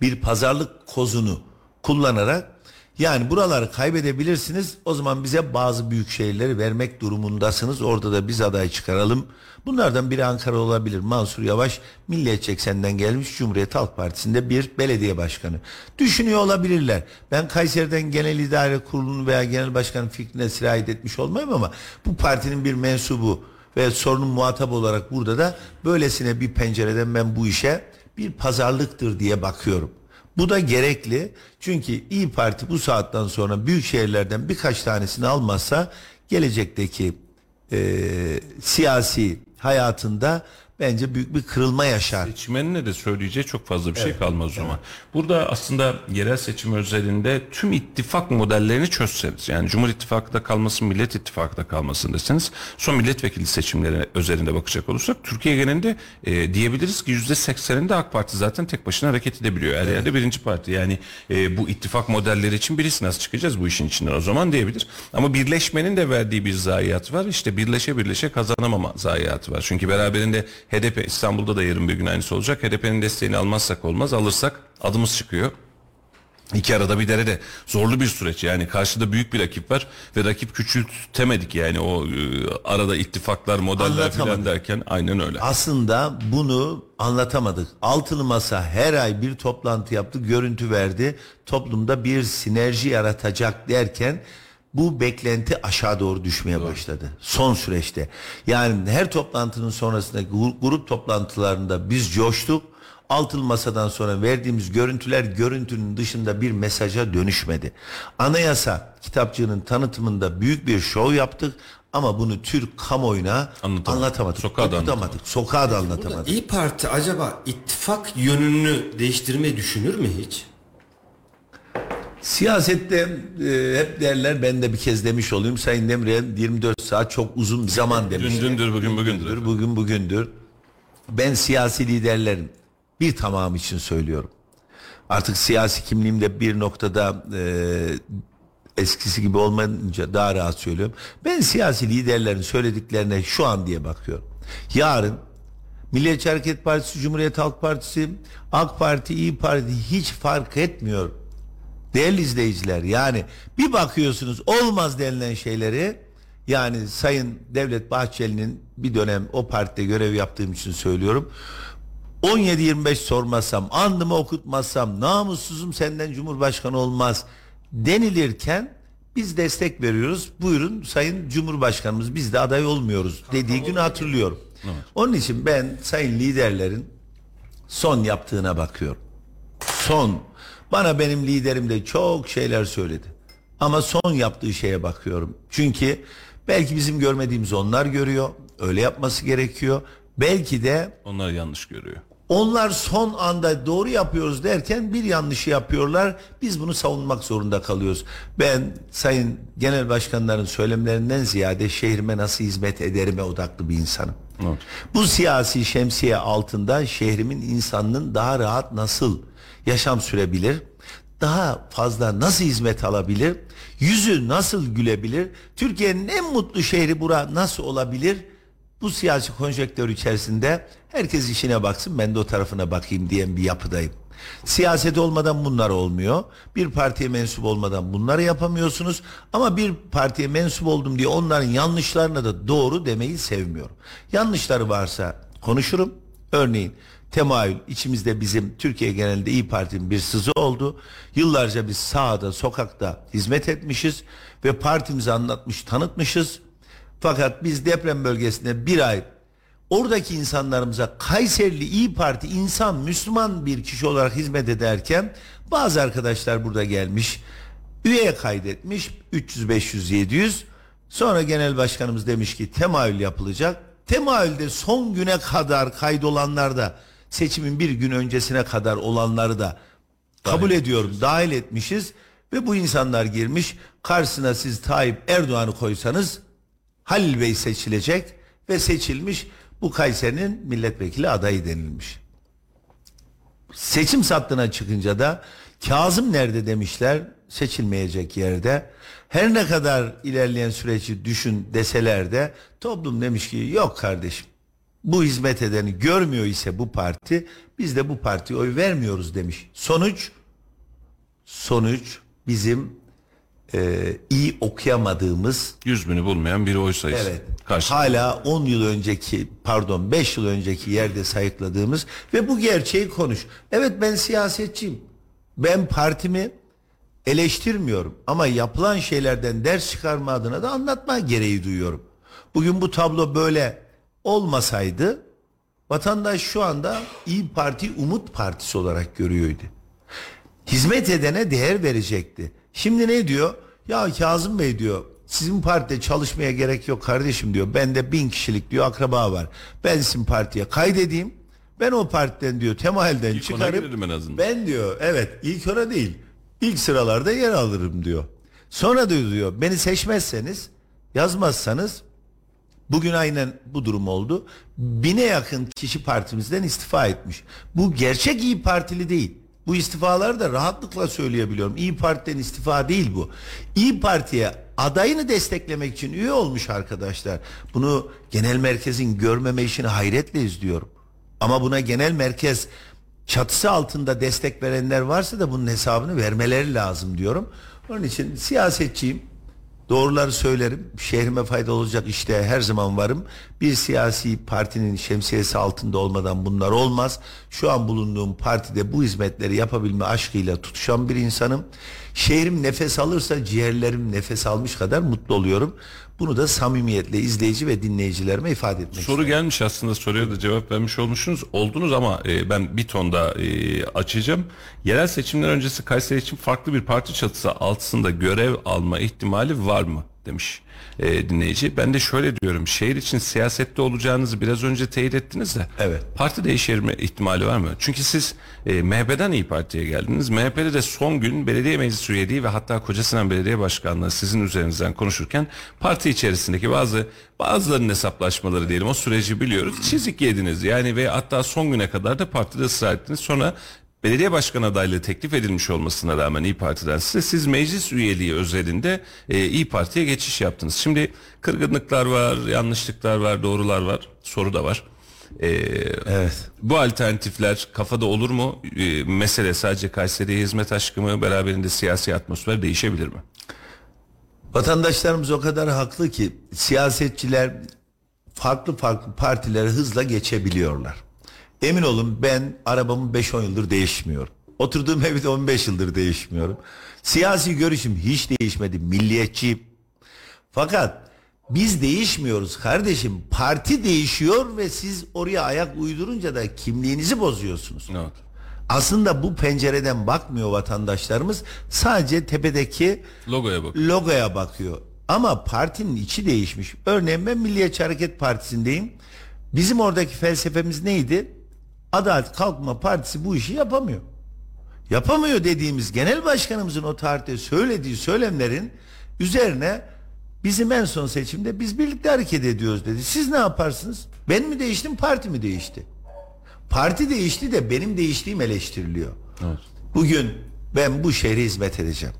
bir pazarlık kozunu kullanarak yani buraları kaybedebilirsiniz o zaman bize bazı büyük şehirleri vermek durumundasınız orada da biz aday çıkaralım. Bunlardan biri Ankara olabilir. Mansur Yavaş Milliyetçi eksenden gelmiş Cumhuriyet Halk Partisi'nde bir belediye başkanı. Düşünüyor olabilirler. Ben Kayseri'den genel idare kurulunu veya genel başkanın fikrine sirayet etmiş olmayayım ama bu partinin bir mensubu ve sorunun muhatap olarak burada da böylesine bir pencereden ben bu işe bir pazarlıktır diye bakıyorum. Bu da gerekli. Çünkü İyi Parti bu saatten sonra büyük şehirlerden birkaç tanesini almazsa gelecekteki e, siyasi hayatında bence büyük bir kırılma yaşar. Seçmenine de söyleyeceği çok fazla bir şey kalmaz o zaman. Burada aslında yerel seçim özelinde tüm ittifak modellerini çözseniz yani Cumhur İttifakı'da kalmasın Millet İttifakı'da kalmasın deseniz son milletvekili seçimleri özelinde bakacak olursak Türkiye genelinde e, diyebiliriz ki yüzde sekseninde AK Parti zaten tek başına hareket edebiliyor. Her yerde birinci parti yani e, bu ittifak modelleri için birisi nasıl çıkacağız bu işin içinden o zaman diyebilir. Ama birleşmenin de verdiği bir zayiat var. İşte birleşe birleşe kazanamama zayiatı var. Çünkü beraberinde HDP İstanbul'da da yarın bir gün aynısı olacak. HDP'nin desteğini almazsak olmaz. Alırsak adımız çıkıyor. İki arada bir derede zorlu bir süreç yani karşıda büyük bir rakip var ve rakip küçültemedik yani o e, arada ittifaklar modeller Anlatamadık. derken aynen öyle. Aslında bunu anlatamadık. Altılı Masa her ay bir toplantı yaptı, görüntü verdi. Toplumda bir sinerji yaratacak derken bu beklenti aşağı doğru düşmeye başladı. Son süreçte. Yani her toplantının sonrasında gu- grup toplantılarında biz coştuk. Altılı Masa'dan sonra verdiğimiz görüntüler görüntünün dışında bir mesaja dönüşmedi. Anayasa kitapçığının tanıtımında büyük bir şov yaptık ama bunu Türk kamuoyuna Anlatamadık. anlatamadık. Sokağa da okutamadık. Sokağa da anlatamadık. İyi Parti acaba ittifak yönünü değiştirmeyi düşünür mü hiç? Siyasette e, hep derler ben de bir kez demiş olayım. Sayın Demirel 24 saat çok uzun bir zaman demiş. Dün dündür bugün bugündür. Bugündür, bugün bugündür. Ben siyasi liderlerin bir tamamı için söylüyorum. Artık siyasi kimliğimde bir noktada e, eskisi gibi olmayınca daha rahat söylüyorum. Ben siyasi liderlerin söylediklerine şu an diye bakıyorum. Yarın Milliyetçi Hareket Partisi, Cumhuriyet Halk Partisi, AK Parti, İyi Parti hiç fark etmiyor. Değerli izleyiciler yani bir bakıyorsunuz olmaz denilen şeyleri yani Sayın Devlet Bahçeli'nin bir dönem o partide görev yaptığım için söylüyorum. 17-25 sormasam, andımı okutmazsam, namussuzum senden Cumhurbaşkanı olmaz denilirken biz destek veriyoruz. Buyurun Sayın Cumhurbaşkanımız biz de aday olmuyoruz dediği günü hatırlıyorum. Onun için ben sayın liderlerin son yaptığına bakıyorum. Son. Bana benim liderim de çok şeyler söyledi. Ama son yaptığı şeye bakıyorum. Çünkü belki bizim görmediğimiz onlar görüyor. Öyle yapması gerekiyor. Belki de Onlar yanlış görüyor. onlar son anda doğru yapıyoruz derken bir yanlışı yapıyorlar. Biz bunu savunmak zorunda kalıyoruz. Ben sayın genel başkanların söylemlerinden ziyade şehrime nasıl hizmet ederime odaklı bir insanım. Evet. Bu siyasi şemsiye altında şehrimin insanının daha rahat nasıl yaşam sürebilir? Daha fazla nasıl hizmet alabilir? Yüzü nasıl gülebilir? Türkiye'nin en mutlu şehri bura nasıl olabilir? Bu siyasi konjektör içerisinde herkes işine baksın ben de o tarafına bakayım diyen bir yapıdayım. Siyaset olmadan bunlar olmuyor. Bir partiye mensup olmadan bunları yapamıyorsunuz. Ama bir partiye mensup oldum diye onların yanlışlarına da doğru demeyi sevmiyorum. Yanlışları varsa konuşurum. Örneğin temayül içimizde bizim Türkiye genelinde İyi Parti'nin bir sızı oldu. Yıllarca biz sahada, sokakta hizmet etmişiz ve partimizi anlatmış, tanıtmışız. Fakat biz deprem bölgesinde bir ay oradaki insanlarımıza Kayserili İyi Parti insan Müslüman bir kişi olarak hizmet ederken bazı arkadaşlar burada gelmiş üyeye kaydetmiş 300 500 700 sonra genel başkanımız demiş ki temayül yapılacak temayülde son güne kadar kaydolanlar da seçimin bir gün öncesine kadar olanları da Kabul ediyorum dahil etmişiz ve bu insanlar girmiş. Karşısına siz Tayyip Erdoğan'ı koysanız Halil Bey seçilecek ve seçilmiş bu Kayseri'nin milletvekili adayı denilmiş. Seçim sattığına çıkınca da Kazım nerede demişler seçilmeyecek yerde. Her ne kadar ilerleyen süreci düşün deseler de toplum demiş ki yok kardeşim bu hizmet edeni görmüyor ise bu parti biz de bu partiye oy vermiyoruz demiş. Sonuç sonuç bizim e, iyi okuyamadığımız 100 bini bulmayan bir oy sayısı. Evet. Karşı. Hala 10 yıl önceki pardon 5 yıl önceki yerde sayıkladığımız ve bu gerçeği konuş. Evet ben siyasetçiyim. Ben partimi eleştirmiyorum ama yapılan şeylerden ders çıkarma adına da anlatma gereği duyuyorum. Bugün bu tablo böyle olmasaydı vatandaş şu anda İyi Parti Umut Partisi olarak görüyordu hizmet edene değer verecekti. Şimdi ne diyor? Ya Kazım Bey diyor sizin partide çalışmaya gerek yok kardeşim diyor. Bende bin kişilik diyor akraba var. Ben sizin partiye kaydedeyim. Ben o partiden diyor temayülden İlk çıkarıp en azından. ben diyor evet ilk ona değil ilk sıralarda yer alırım diyor. Sonra da diyor beni seçmezseniz yazmazsanız Bugün aynen bu durum oldu. Bine yakın kişi partimizden istifa etmiş. Bu gerçek İyi Partili değil. Bu istifaları da rahatlıkla söyleyebiliyorum. İyi Parti'den istifa değil bu. İyi Parti'ye adayını desteklemek için üye olmuş arkadaşlar. Bunu genel merkezin görmeme işini hayretle izliyorum. Ama buna genel merkez çatısı altında destek verenler varsa da bunun hesabını vermeleri lazım diyorum. Onun için siyasetçiyim. Doğruları söylerim. Şehrime fayda olacak işte her zaman varım. Bir siyasi partinin şemsiyesi altında olmadan bunlar olmaz. Şu an bulunduğum partide bu hizmetleri yapabilme aşkıyla tutuşan bir insanım. Şehrim nefes alırsa ciğerlerim nefes almış kadar mutlu oluyorum. Bunu da samimiyetle izleyici ve dinleyicilerime ifade etmek Soru gelmiş aslında soruya da cevap vermiş olmuşsunuz. Oldunuz ama e, ben bir ton da e, açacağım. Yerel seçimler öncesi Kayseri için farklı bir parti çatısı altında görev alma ihtimali var mı demiş e, dinleyici. Ben de şöyle diyorum. Şehir için siyasette olacağınızı biraz önce teyit ettiniz de. Evet. Parti değiştirme ihtimali var mı? Çünkü siz e, MHP'den İyi Parti'ye geldiniz. MHP'de de son gün belediye meclis üyeliği ve hatta Kocasinan Belediye Başkanlığı sizin üzerinizden konuşurken parti içerisindeki bazı bazılarının hesaplaşmaları diyelim o süreci biliyoruz. Çizik yediniz yani ve hatta son güne kadar da partide ısrar ettiniz. Sonra belediye başkan adaylığı teklif edilmiş olmasına rağmen İyi Parti'den size siz meclis üyeliği özelinde e, İyi Parti'ye geçiş yaptınız. Şimdi kırgınlıklar var, yanlışlıklar var, doğrular var, soru da var. E, Evet. bu alternatifler kafada olur mu? E, mesele sadece Kayseri'ye hizmet aşkı mı? Beraberinde siyasi atmosfer değişebilir mi? Vatandaşlarımız o kadar haklı ki siyasetçiler farklı farklı partilere hızla geçebiliyorlar. Emin olun ben arabamı 5-10 yıldır değişmiyorum. Oturduğum evde 15 yıldır değişmiyorum. Siyasi görüşüm hiç değişmedi. Milliyetçiyim. Fakat biz değişmiyoruz kardeşim. Parti değişiyor ve siz oraya ayak uydurunca da kimliğinizi bozuyorsunuz. Evet. Aslında bu pencereden bakmıyor vatandaşlarımız. Sadece tepedeki Logoya bak. logoya bakıyor. Ama partinin içi değişmiş. Örneğin ben Milliyetçi Hareket Partisi'ndeyim. Bizim oradaki felsefemiz neydi? Adalet Kalkınma Partisi bu işi yapamıyor. Yapamıyor dediğimiz genel başkanımızın o tarihte söylediği söylemlerin üzerine bizim en son seçimde biz birlikte hareket ediyoruz dedi. Siz ne yaparsınız? Ben mi değiştim parti mi değişti? Parti değişti de benim değiştiğim eleştiriliyor. Evet. Bugün ben bu şehre hizmet edeceğim.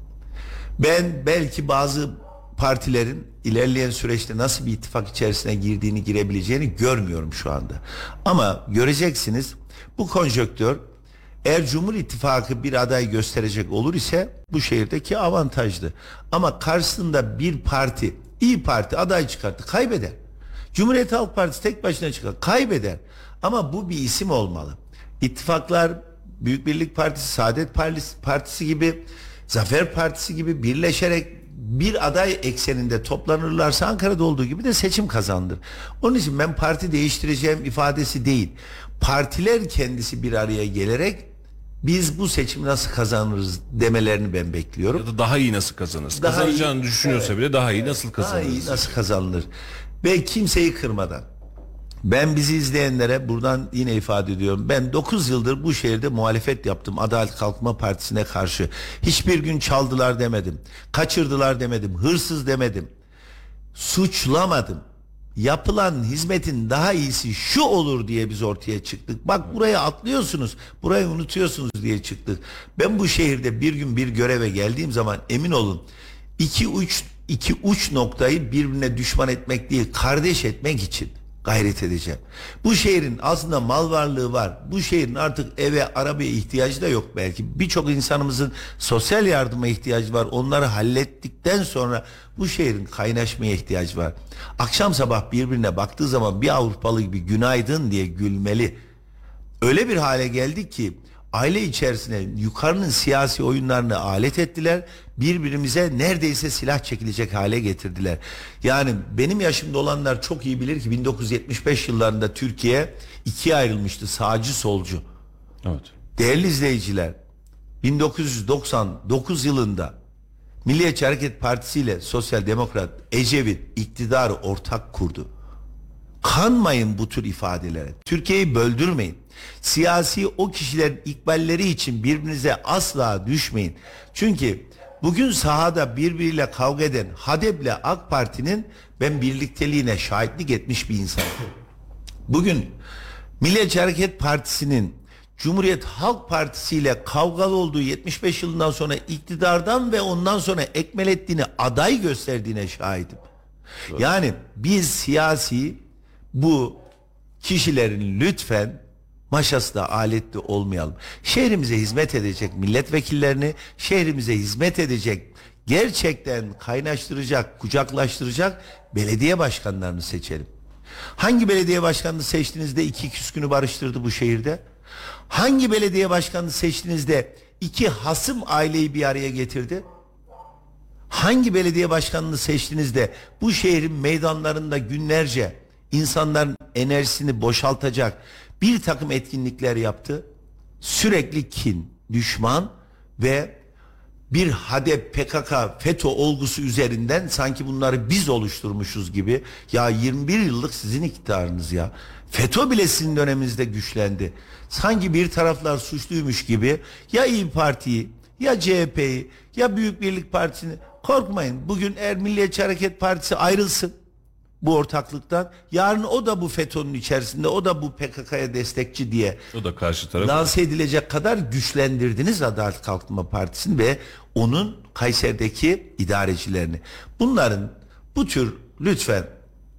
Ben belki bazı partilerin ilerleyen süreçte nasıl bir ittifak içerisine girdiğini girebileceğini görmüyorum şu anda. Ama göreceksiniz bu konjöktör eğer Cumhur İttifakı bir aday gösterecek olur ise bu şehirdeki avantajlı. Ama karşısında bir parti, iyi Parti aday çıkarttı, kaybeder. Cumhuriyet Halk Partisi tek başına çıkar, kaybeder. Ama bu bir isim olmalı. İttifaklar Büyük Birlik Partisi, Saadet Partisi, Partisi gibi, Zafer Partisi gibi birleşerek bir aday ekseninde toplanırlarsa Ankara'da olduğu gibi de seçim kazandır. Onun için ben parti değiştireceğim ifadesi değil. Partiler kendisi bir araya gelerek biz bu seçimi nasıl kazanırız demelerini ben bekliyorum. Ya da daha iyi nasıl kazanırız? Daha Kazanacağını iyi- düşünüyorsa Evet. bile daha iyi nasıl Daha iyi kazanırız? nasıl kazanılır? Ve kimseyi kırmadan, Ben bizi izleyenlere buradan yine ifade ediyorum. Ben 9 yıldır bu şehirde muhalefet yaptım Adalet Kalkınma Partisi'ne karşı. Hiçbir gün çaldılar demedim. Kaçırdılar demedim. Hırsız demedim. Suçlamadım. Yapılan hizmetin daha iyisi şu olur diye biz ortaya çıktık. Bak buraya atlıyorsunuz, burayı unutuyorsunuz diye çıktık. Ben bu şehirde bir gün bir göreve geldiğim zaman emin olun iki uç iki uç noktayı birbirine düşman etmek değil, kardeş etmek için gayret edeceğim. Bu şehrin aslında mal varlığı var. Bu şehrin artık eve, arabaya ihtiyacı da yok belki. Birçok insanımızın sosyal yardıma ihtiyacı var. Onları hallettikten sonra bu şehrin kaynaşmaya ihtiyacı var. Akşam sabah birbirine baktığı zaman bir Avrupalı gibi günaydın diye gülmeli. Öyle bir hale geldik ki aile içerisine yukarının siyasi oyunlarını alet ettiler. Birbirimize neredeyse silah çekilecek hale getirdiler. Yani benim yaşımda olanlar çok iyi bilir ki 1975 yıllarında Türkiye ikiye ayrılmıştı sağcı solcu. Evet. Değerli izleyiciler 1999 yılında Milliyetçi Hareket Partisi ile Sosyal Demokrat Ecevit iktidarı ortak kurdu. Kanmayın bu tür ifadelere. Türkiye'yi böldürmeyin. Siyasi o kişilerin ikballeri için birbirinize asla düşmeyin. Çünkü bugün sahada birbiriyle kavga eden HADEP'le AK Parti'nin ben birlikteliğine şahitlik etmiş bir insanım. Bugün Milliyetçi Hareket Partisi'nin Cumhuriyet Halk Partisi ile kavgalı olduğu 75 yılından sonra iktidardan ve ondan sonra ekmelettiğini aday gösterdiğine şahidim. Yani biz siyasi bu kişilerin lütfen maşasına aletli olmayalım. Şehrimize hizmet edecek milletvekillerini, şehrimize hizmet edecek gerçekten kaynaştıracak, kucaklaştıracak belediye başkanlarını seçelim. Hangi belediye başkanını seçtiğinizde iki küskünü barıştırdı bu şehirde? Hangi belediye başkanını seçtiğinizde iki hasım aileyi bir araya getirdi? Hangi belediye başkanını seçtiğinizde bu şehrin meydanlarında günlerce insanların enerjisini boşaltacak bir takım etkinlikler yaptı? Sürekli kin, düşman ve bir HADEP, PKK, FETÖ olgusu üzerinden sanki bunları biz oluşturmuşuz gibi. Ya 21 yıllık sizin iktidarınız ya. FETÖ bile sizin döneminizde güçlendi. Sanki bir taraflar suçluymuş gibi ya İyi Parti'yi ya CHP'yi ya Büyük Birlik Partisi'ni korkmayın. Bugün eğer Milliyetçi Hareket Partisi ayrılsın bu ortaklıktan. Yarın o da bu FETÖ'nün içerisinde, o da bu PKK'ya destekçi diye O da karşı taraf. lanse edilecek kadar güçlendirdiniz Adalet Kalkınma Partisi'ni ve onun Kayseri'deki idarecilerini. Bunların bu tür lütfen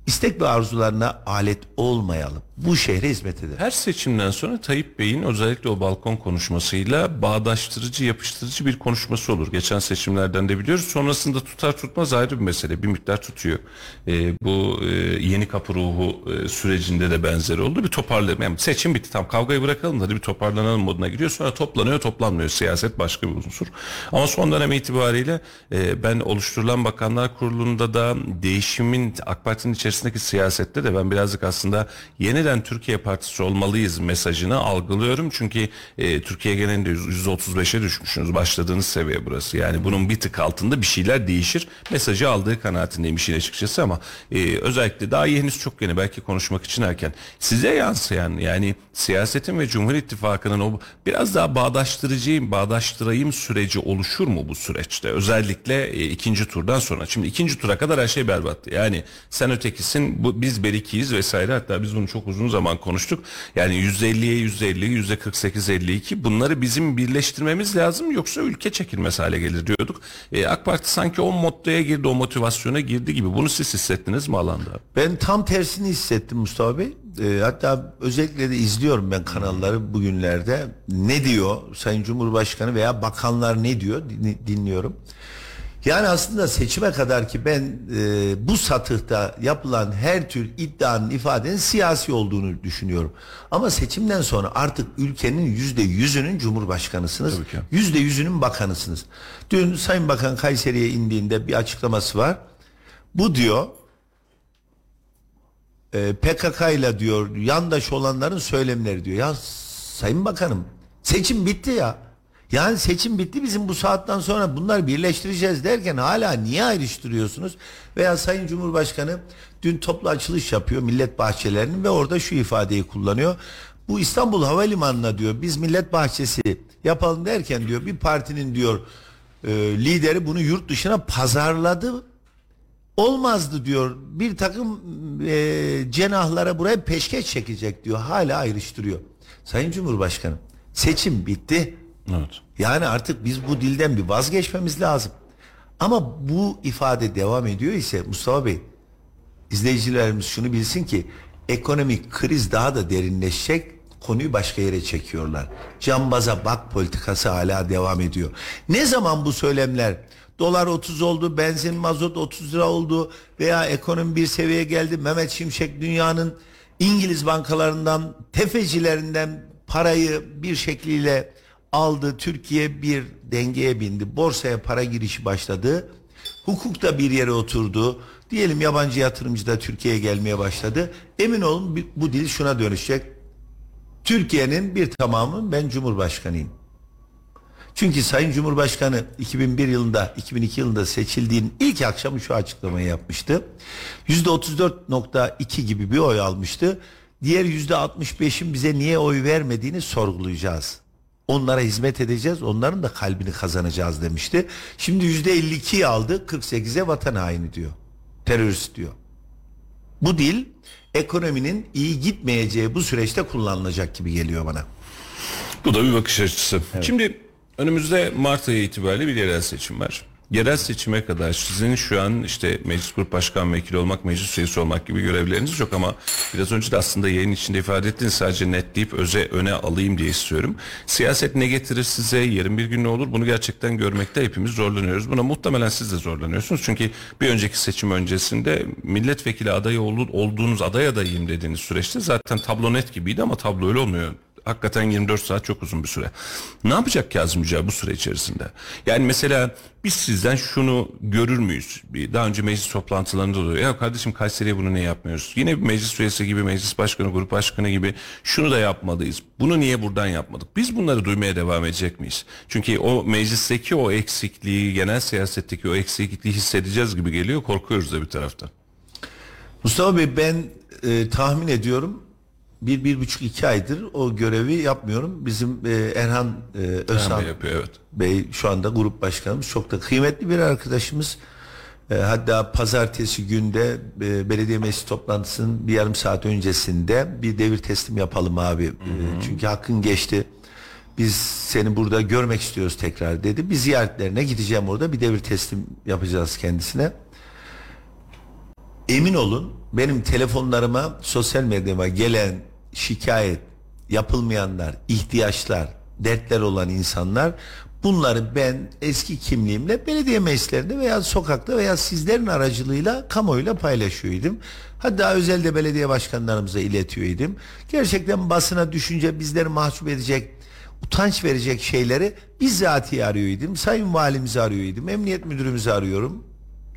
istek ve arzularına alet olmayalım. Bu şehre hizmet edelim. Her seçimden sonra Tayyip Bey'in özellikle o balkon konuşmasıyla bağdaştırıcı, yapıştırıcı bir konuşması olur. Geçen seçimlerden de biliyoruz. Sonrasında tutar tutmaz ayrı bir mesele. Bir miktar tutuyor. Ee, bu e, yeni kapı ruhu e, sürecinde de benzeri oldu. Bir toparlayalım. Yani seçim bitti. Tam kavgayı bırakalım hadi bir toparlanalım moduna giriyor. Sonra toplanıyor, toplanmıyor. Siyaset başka bir unsur. Ama son dönem itibariyle e, ben oluşturulan Bakanlar Kurulu'nda da değişimin AK Parti'nin içerisindeki siyasette de ben birazcık aslında yeniden Türkiye Partisi olmalıyız mesajını algılıyorum. Çünkü e, Türkiye genelinde yüz- %35'e düşmüşsünüz. Başladığınız seviye burası. Yani bunun bir tık altında bir şeyler değişir. Mesajı aldığı kanaatindeyim işin açıkçası ama e, özellikle daha henüz çok yeni belki konuşmak için erken. Size yansıyan yani siyasetin ve Cumhur İttifakı'nın o biraz daha bağdaştırıcıyım, bağdaştırayım süreci oluşur mu bu süreçte? Özellikle e, ikinci turdan sonra. Şimdi ikinci tura kadar her şey berbattı. Yani sen ötekisin, bu, biz berikiyiz vesaire. Hatta biz bunu çok uzun zaman konuştuk. Yani %50'ye %50, %48-52 bunları bizim birleştirmemiz lazım yoksa ülke çekilmez hale gelir diyorduk. E, AK Parti sanki o mottoya girdi, o motivasyona girdi gibi. Bunu siz hissettiniz mi alanda? Ben tam tersini hissettim Mustafa Bey. Ee, hatta özellikle de izliyorum ben kanalları bugünlerde. Ne diyor Sayın Cumhurbaşkanı veya bakanlar ne diyor din- dinliyorum. Yani aslında seçime kadar ki ben e, bu satıhta yapılan her tür iddianın ifadenin siyasi olduğunu düşünüyorum. Ama seçimden sonra artık ülkenin yüzde yüzünün cumhurbaşkanısınız. Yüzde yüzünün bakanısınız. Dün Sayın Bakan Kayseri'ye indiğinde bir açıklaması var. Bu diyor e, PKK ile diyor yandaş olanların söylemleri diyor. Ya Sayın Bakanım seçim bitti ya. Yani seçim bitti bizim bu saatten sonra bunları birleştireceğiz derken hala niye ayrıştırıyorsunuz? Veya Sayın Cumhurbaşkanı dün toplu açılış yapıyor millet bahçelerinin ve orada şu ifadeyi kullanıyor. Bu İstanbul Havalimanı'na diyor biz millet bahçesi yapalım derken diyor bir partinin diyor e, lideri bunu yurt dışına pazarladı olmazdı diyor. Bir takım e, cenahlara buraya peşkeş çekecek diyor. Hala ayrıştırıyor. Sayın Cumhurbaşkanım seçim bitti. Evet. Yani artık biz bu dilden bir vazgeçmemiz lazım. Ama bu ifade devam ediyor ise Mustafa Bey izleyicilerimiz şunu bilsin ki ekonomik kriz daha da derinleşecek konuyu başka yere çekiyorlar. Cambaza bak politikası hala devam ediyor. Ne zaman bu söylemler dolar 30 oldu, benzin mazot 30 lira oldu veya ekonomi bir seviyeye geldi. Mehmet Şimşek dünyanın İngiliz bankalarından, tefecilerinden parayı bir şekliyle aldı. Türkiye bir dengeye bindi. Borsaya para girişi başladı. Hukuk da bir yere oturdu. Diyelim yabancı yatırımcı da Türkiye'ye gelmeye başladı. Emin olun bu- dil şuna dönüşecek. Türkiye'nin bir tamamı ben Cumhurbaşkanıyım. Çünkü Sayın Cumhurbaşkanı 2001 yılında 2002 yılında seçildiğin ilk akşamı şu açıklamayı yapmıştı. %34.2 gibi bir oy almıştı. Diğer %65'in bize niye oy vermediğini sorgulayacağız. Onlara hizmet edeceğiz, onların da kalbini kazanacağız demişti. Şimdi %52'yi aldı, 48'e vatan haini diyor. Terörist diyor. Bu dil ekonominin iyi gitmeyeceği bu süreçte kullanılacak gibi geliyor bana. Bu da bir bakış açısı. Şimdi önümüzde Mart ayı itibariyle bir yerel seçim var. Yerel seçime kadar sizin şu an işte meclis grup başkan vekili olmak, meclis üyesi olmak gibi görevleriniz yok ama biraz önce de aslında yayın içinde ifade ettiniz sadece netleyip öze öne alayım diye istiyorum. Siyaset ne getirir size, yarın bir gün ne olur bunu gerçekten görmekte hepimiz zorlanıyoruz. Buna muhtemelen siz de zorlanıyorsunuz. Çünkü bir önceki seçim öncesinde milletvekili adayı ol- olduğunuz aday adayıyım dediğiniz süreçte zaten tablo net gibiydi ama tablo öyle olmuyor hakikaten 24 saat çok uzun bir süre. Ne yapacak Kazım Yücel bu süre içerisinde? Yani mesela biz sizden şunu görür müyüz? Daha önce meclis toplantılarında da oluyor. Ya kardeşim Kayseri'ye bunu niye yapmıyoruz? Yine bir meclis üyesi gibi, meclis başkanı, grup başkanı gibi şunu da yapmalıyız. Bunu niye buradan yapmadık? Biz bunları duymaya devam edecek miyiz? Çünkü o meclisteki o eksikliği, genel siyasetteki o eksikliği hissedeceğiz gibi geliyor. Korkuyoruz da bir taraftan. Mustafa Bey ben e, tahmin ediyorum bir, bir buçuk iki aydır o görevi yapmıyorum. Bizim e, Erhan e, Özhan Bey yapıyor, evet. Bey şu anda grup başkanımız çok da kıymetli bir arkadaşımız. E, hatta pazartesi günde e, belediye meclis toplantısının bir yarım saat öncesinde bir devir teslim yapalım abi. E, çünkü hakkın geçti. Biz seni burada görmek istiyoruz tekrar dedi. Bir ziyaretlerine gideceğim orada bir devir teslim yapacağız kendisine. Emin olun benim telefonlarıma sosyal medyama gelen şikayet yapılmayanlar, ihtiyaçlar, dertler olan insanlar bunları ben eski kimliğimle belediye meclislerinde veya sokakta veya sizlerin aracılığıyla kamuoyuyla paylaşıyordum. Hatta özelde belediye başkanlarımıza iletiyordum. Gerçekten basına düşünce bizleri mahcup edecek utanç verecek şeyleri bizzatihi arıyordum. Sayın valimizi arıyordum. Emniyet müdürümüzü arıyorum.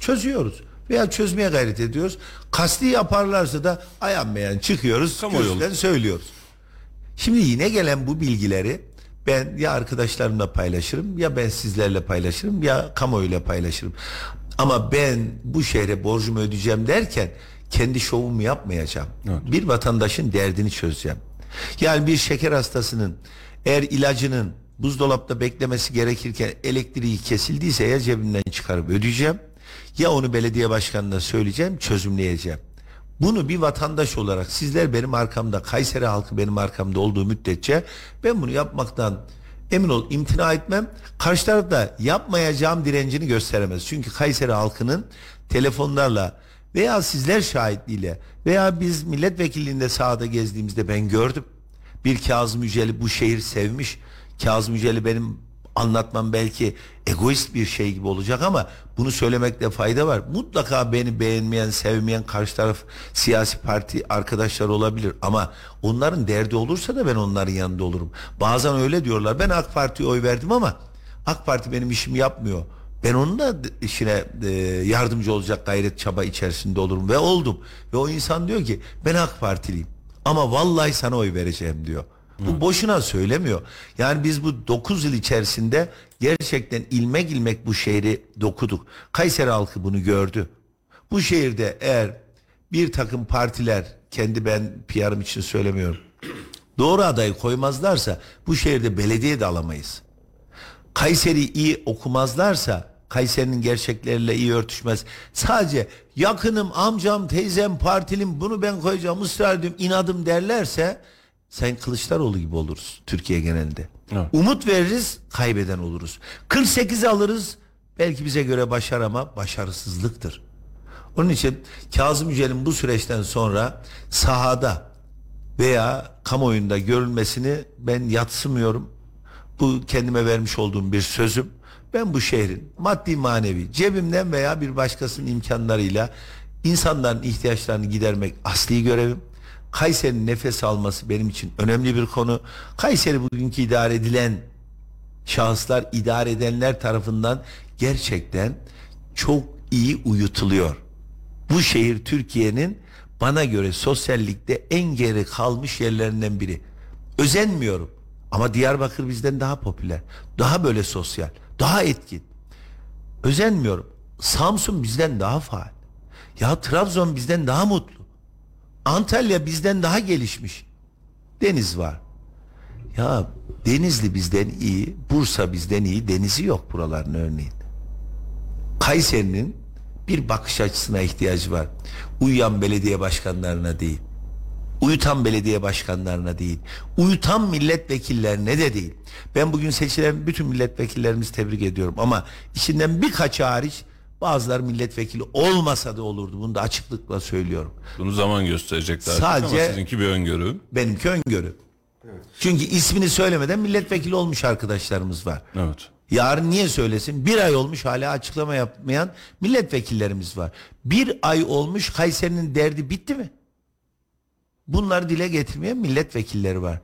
Çözüyoruz. Veya çözmeye gayret ediyoruz. Kasti yaparlarsa da ayanmayan çıkıyoruz. Kürsüden söylüyoruz. Şimdi yine gelen bu bilgileri ben ya arkadaşlarımla paylaşırım ya ben sizlerle paylaşırım ya kamuoyuyla paylaşırım. Ama ben bu şehre borcumu ödeyeceğim derken kendi şovumu yapmayacağım. Bir vatandaşın derdini çözeceğim. Yani bir şeker hastasının eğer ilacının buzdolapta beklemesi gerekirken elektriği kesildiyse ya cebimden çıkarıp ödeyeceğim ya onu belediye başkanına söyleyeceğim çözümleyeceğim. Bunu bir vatandaş olarak sizler benim arkamda, Kayseri halkı benim arkamda olduğu müddetçe ben bunu yapmaktan emin ol imtina etmem. Karşı taraf da yapmayacağım direncini gösteremez. Çünkü Kayseri halkının telefonlarla veya sizler şahitliğiyle veya biz milletvekilliğinde sahada gezdiğimizde ben gördüm. Bir Kazım Yücel'i bu şehir sevmiş. Kazım Yücel'i benim anlatmam belki egoist bir şey gibi olacak ama bunu söylemekte fayda var. Mutlaka beni beğenmeyen, sevmeyen karşı taraf siyasi parti arkadaşlar olabilir ama onların derdi olursa da ben onların yanında olurum. Bazen öyle diyorlar. Ben AK Parti'ye oy verdim ama AK Parti benim işimi yapmıyor. Ben onun da işine e, yardımcı olacak gayret çaba içerisinde olurum ve oldum. Ve o insan diyor ki ben AK Partiliyim ama vallahi sana oy vereceğim diyor. Bu boşuna söylemiyor. Yani biz bu 9 yıl içerisinde gerçekten ilmek ilmek bu şehri dokuduk. Kayseri halkı bunu gördü. Bu şehirde eğer bir takım partiler kendi ben PR'ım için söylemiyorum. Doğru adayı koymazlarsa bu şehirde belediye de alamayız. Kayseri iyi okumazlarsa Kayseri'nin gerçekleriyle iyi örtüşmez. Sadece yakınım, amcam, teyzem, partilim bunu ben koyacağım, ısrar ediyorum, inadım derlerse sen Kılıçdaroğlu gibi oluruz Türkiye genelinde. Evet. Umut veririz, kaybeden oluruz. 48 alırız, belki bize göre başarı ama başarısızlıktır. Onun için Kazım Yücel'in bu süreçten sonra sahada veya kamuoyunda görülmesini ben yatsımıyorum. Bu kendime vermiş olduğum bir sözüm. Ben bu şehrin maddi manevi cebimden veya bir başkasının imkanlarıyla insanların ihtiyaçlarını gidermek asli görevim. Kayseri'nin nefes alması benim için önemli bir konu. Kayseri bugünkü idare edilen şahıslar idare edenler tarafından gerçekten çok iyi uyutuluyor. Bu şehir Türkiye'nin bana göre sosyallikte en geri kalmış yerlerinden biri. Özenmiyorum ama Diyarbakır bizden daha popüler, daha böyle sosyal, daha etkin. Özenmiyorum. Samsun bizden daha faal. Ya Trabzon bizden daha mutlu. Antalya bizden daha gelişmiş. Deniz var. Ya Denizli bizden iyi, Bursa bizden iyi, denizi yok buraların örneğin. Kayseri'nin bir bakış açısına ihtiyacı var. Uyuyan belediye başkanlarına değil. Uyutan belediye başkanlarına değil. Uyutan milletvekillerine de değil. Ben bugün seçilen bütün milletvekillerimizi tebrik ediyorum ama içinden birkaç hariç bazıları milletvekili olmasa da olurdu. Bunu da açıklıkla söylüyorum. Bunu zaman gösterecek daha Sadece- ama sizinki bir öngörü. Benimki öngörü. Çünkü ismini söylemeden milletvekili olmuş arkadaşlarımız var. Evet. Yarın niye söylesin? Bir ay olmuş hala açıklama yapmayan milletvekillerimiz var. Bir ay olmuş Kayseri'nin derdi bitti mi? Bunları dile getirmeyen milletvekilleri var.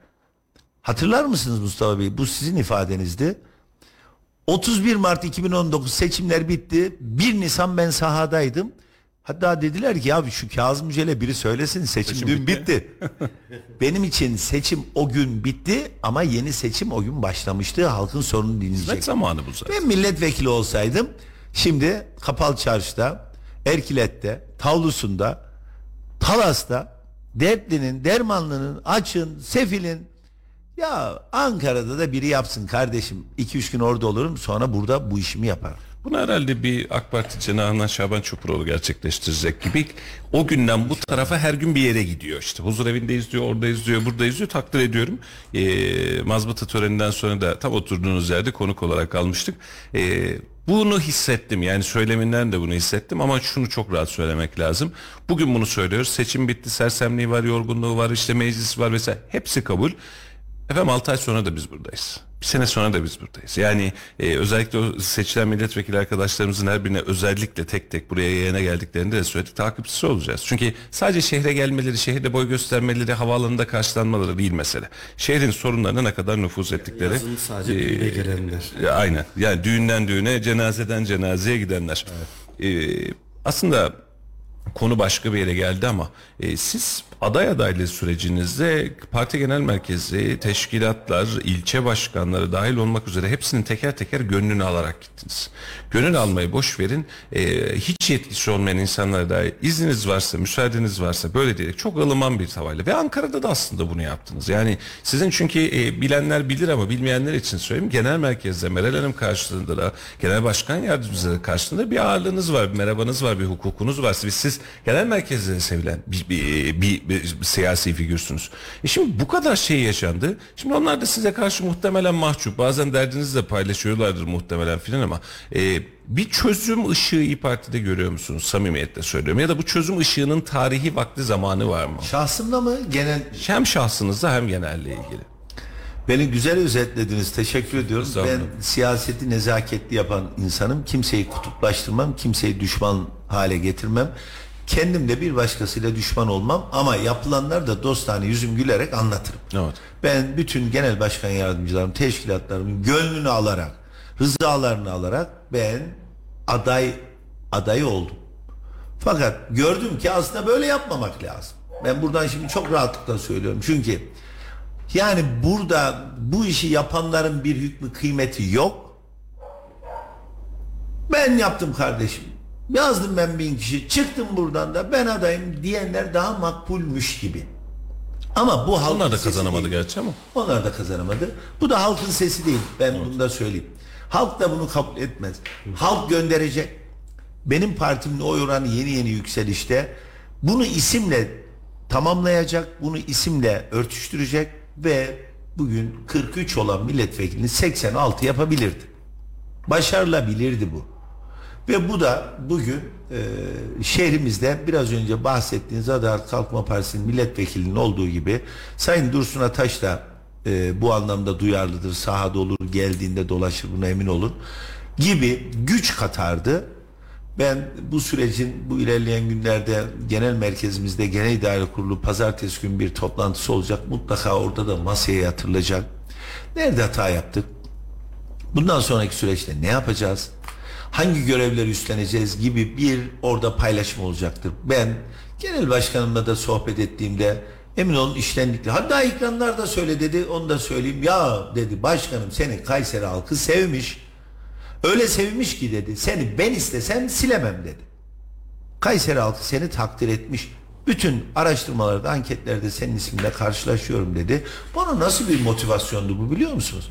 Hatırlar mısınız Mustafa Bey? Bu sizin ifadenizdi. 31 Mart 2019 seçimler bitti. 1 Nisan ben sahadaydım. Hatta dediler ki ya şu Kazım Yücel'e biri söylesin seçim, Seçim dün bitti." bitti. Benim için seçim o gün bitti ama yeni seçim o gün başlamıştı. Halkın sorunu dinleyecek. Hizmet zamanı bu zaten. Ben milletvekili olsaydım şimdi Kapalı Çarşı'da, Erkilet'te, Tavlusu'nda, Talas'ta, Dertli'nin, Dermanlı'nın, Aç'ın, Sefil'in ya Ankara'da da biri yapsın kardeşim. 2-3 gün orada olurum sonra burada bu işimi yaparım. Bunu herhalde bir AK Parti cenahından Şaban Çupuroğlu gerçekleştirecek gibi. O günden bu tarafa her gün bir yere gidiyor işte. Huzur evindeyiz diyor, oradayız diyor, buradayız diyor. Takdir ediyorum. Ee, mazbata töreninden sonra da tam oturduğunuz yerde konuk olarak almıştık. Ee, bunu hissettim yani söyleminden de bunu hissettim ama şunu çok rahat söylemek lazım. Bugün bunu söylüyoruz. Seçim bitti, sersemliği var, yorgunluğu var, işte meclis var vesaire. Hepsi kabul. Efendim 6 ay sonra da biz buradayız. Bir sene sonra da biz buradayız. Yani e, özellikle o seçilen milletvekili arkadaşlarımızın her birine özellikle tek tek buraya yayına geldiklerinde de söyledik takipçisi olacağız. Çünkü sadece şehre gelmeleri, şehirde boy göstermeleri, havaalanında karşılanmaları değil mesele. Şehrin sorunlarına ne kadar nüfuz ettikleri. Yazın sadece e, düğüne gelenler. ya aynen. Yani düğünden düğüne, cenazeden cenazeye gidenler. Ee, aslında konu başka bir yere geldi ama e, siz aday adaylığı sürecinizde parti genel merkezi, teşkilatlar, ilçe başkanları dahil olmak üzere hepsinin teker teker gönlünü alarak gittiniz. Gönül almayı boş verin. E, hiç yetkisi olmayan insanlara dair izniniz varsa, müsaadeniz varsa böyle diyerek çok ılıman bir tavayla ve Ankara'da da aslında bunu yaptınız. Yani sizin çünkü e, bilenler bilir ama bilmeyenler için söyleyeyim. Genel merkezde Meral Hanım karşılığında da genel başkan yardımcıları karşılığında bir ağırlığınız var, bir merhabanız var, bir hukukunuz var. Siz, siz genel merkezde sevilen bir, bir, bir, bir siyasi figürsünüz. E şimdi bu kadar şey yaşandı. Şimdi onlar da size karşı muhtemelen mahcup. Bazen derdinizi de paylaşıyorlardır muhtemelen filan ama e, bir çözüm ışığı İYİ Parti'de görüyor musunuz? Samimiyetle söylüyorum. Ya da bu çözüm ışığının tarihi vakti zamanı var mı? Şahsımda mı genel Hem şahsınızda hem genelle ilgili. Beni güzel özetlediniz. Teşekkür ediyorum. Ben siyaseti nezaketli yapan insanım. Kimseyi kutuplaştırmam, kimseyi düşman hale getirmem. Kendim de bir başkasıyla düşman olmam ama yapılanlar da dostane yüzüm gülerek anlatırım. Evet. Ben bütün genel başkan yardımcılarım, teşkilatlarımın gönlünü alarak, rızalarını alarak ben aday adayı oldum. Fakat gördüm ki aslında böyle yapmamak lazım. Ben buradan şimdi çok rahatlıkla söylüyorum. Çünkü Yani burada bu işi yapanların bir hükmü kıymeti yok. Ben yaptım kardeşim. Yazdım ben bin kişi. Çıktım buradan da ben adayım diyenler daha makbulmüş gibi. Ama bu halkın Onlar da kazanamadı değil. gerçi ama. Onlar da kazanamadı. Bu da halkın sesi değil. Ben bunu da söyleyeyim. Halk da bunu kabul etmez. Halk gönderecek. Benim partimin oy oranı yeni yeni yükselişte. Bunu isimle tamamlayacak. Bunu isimle örtüştürecek ve bugün 43 olan milletvekilini 86 yapabilirdi. Başarılabilirdi bu. Ve bu da bugün e, şehrimizde biraz önce bahsettiğiniz Adalet Kalkınma Partisi'nin milletvekilinin olduğu gibi Sayın Dursun Ataş da e, bu anlamda duyarlıdır. Sahada olur, geldiğinde dolaşır buna emin olun. Gibi güç katardı. Ben bu sürecin bu ilerleyen günlerde genel merkezimizde genel idare kurulu pazartesi gün bir toplantısı olacak. Mutlaka orada da masaya yatırılacak. Nerede hata yaptık? Bundan sonraki süreçte ne yapacağız? Hangi görevleri üstleneceğiz gibi bir orada paylaşım olacaktır. Ben genel başkanımla da sohbet ettiğimde emin olun iştenlikle. Hatta ekranlarda söyle dedi onu da söyleyeyim. Ya dedi başkanım seni Kayseri halkı sevmiş. Öyle sevmiş ki dedi seni ben istesem silemem dedi. Kayseri halkı seni takdir etmiş. Bütün araştırmalarda, anketlerde senin isminle karşılaşıyorum dedi. Bana nasıl bir motivasyondu bu biliyor musunuz?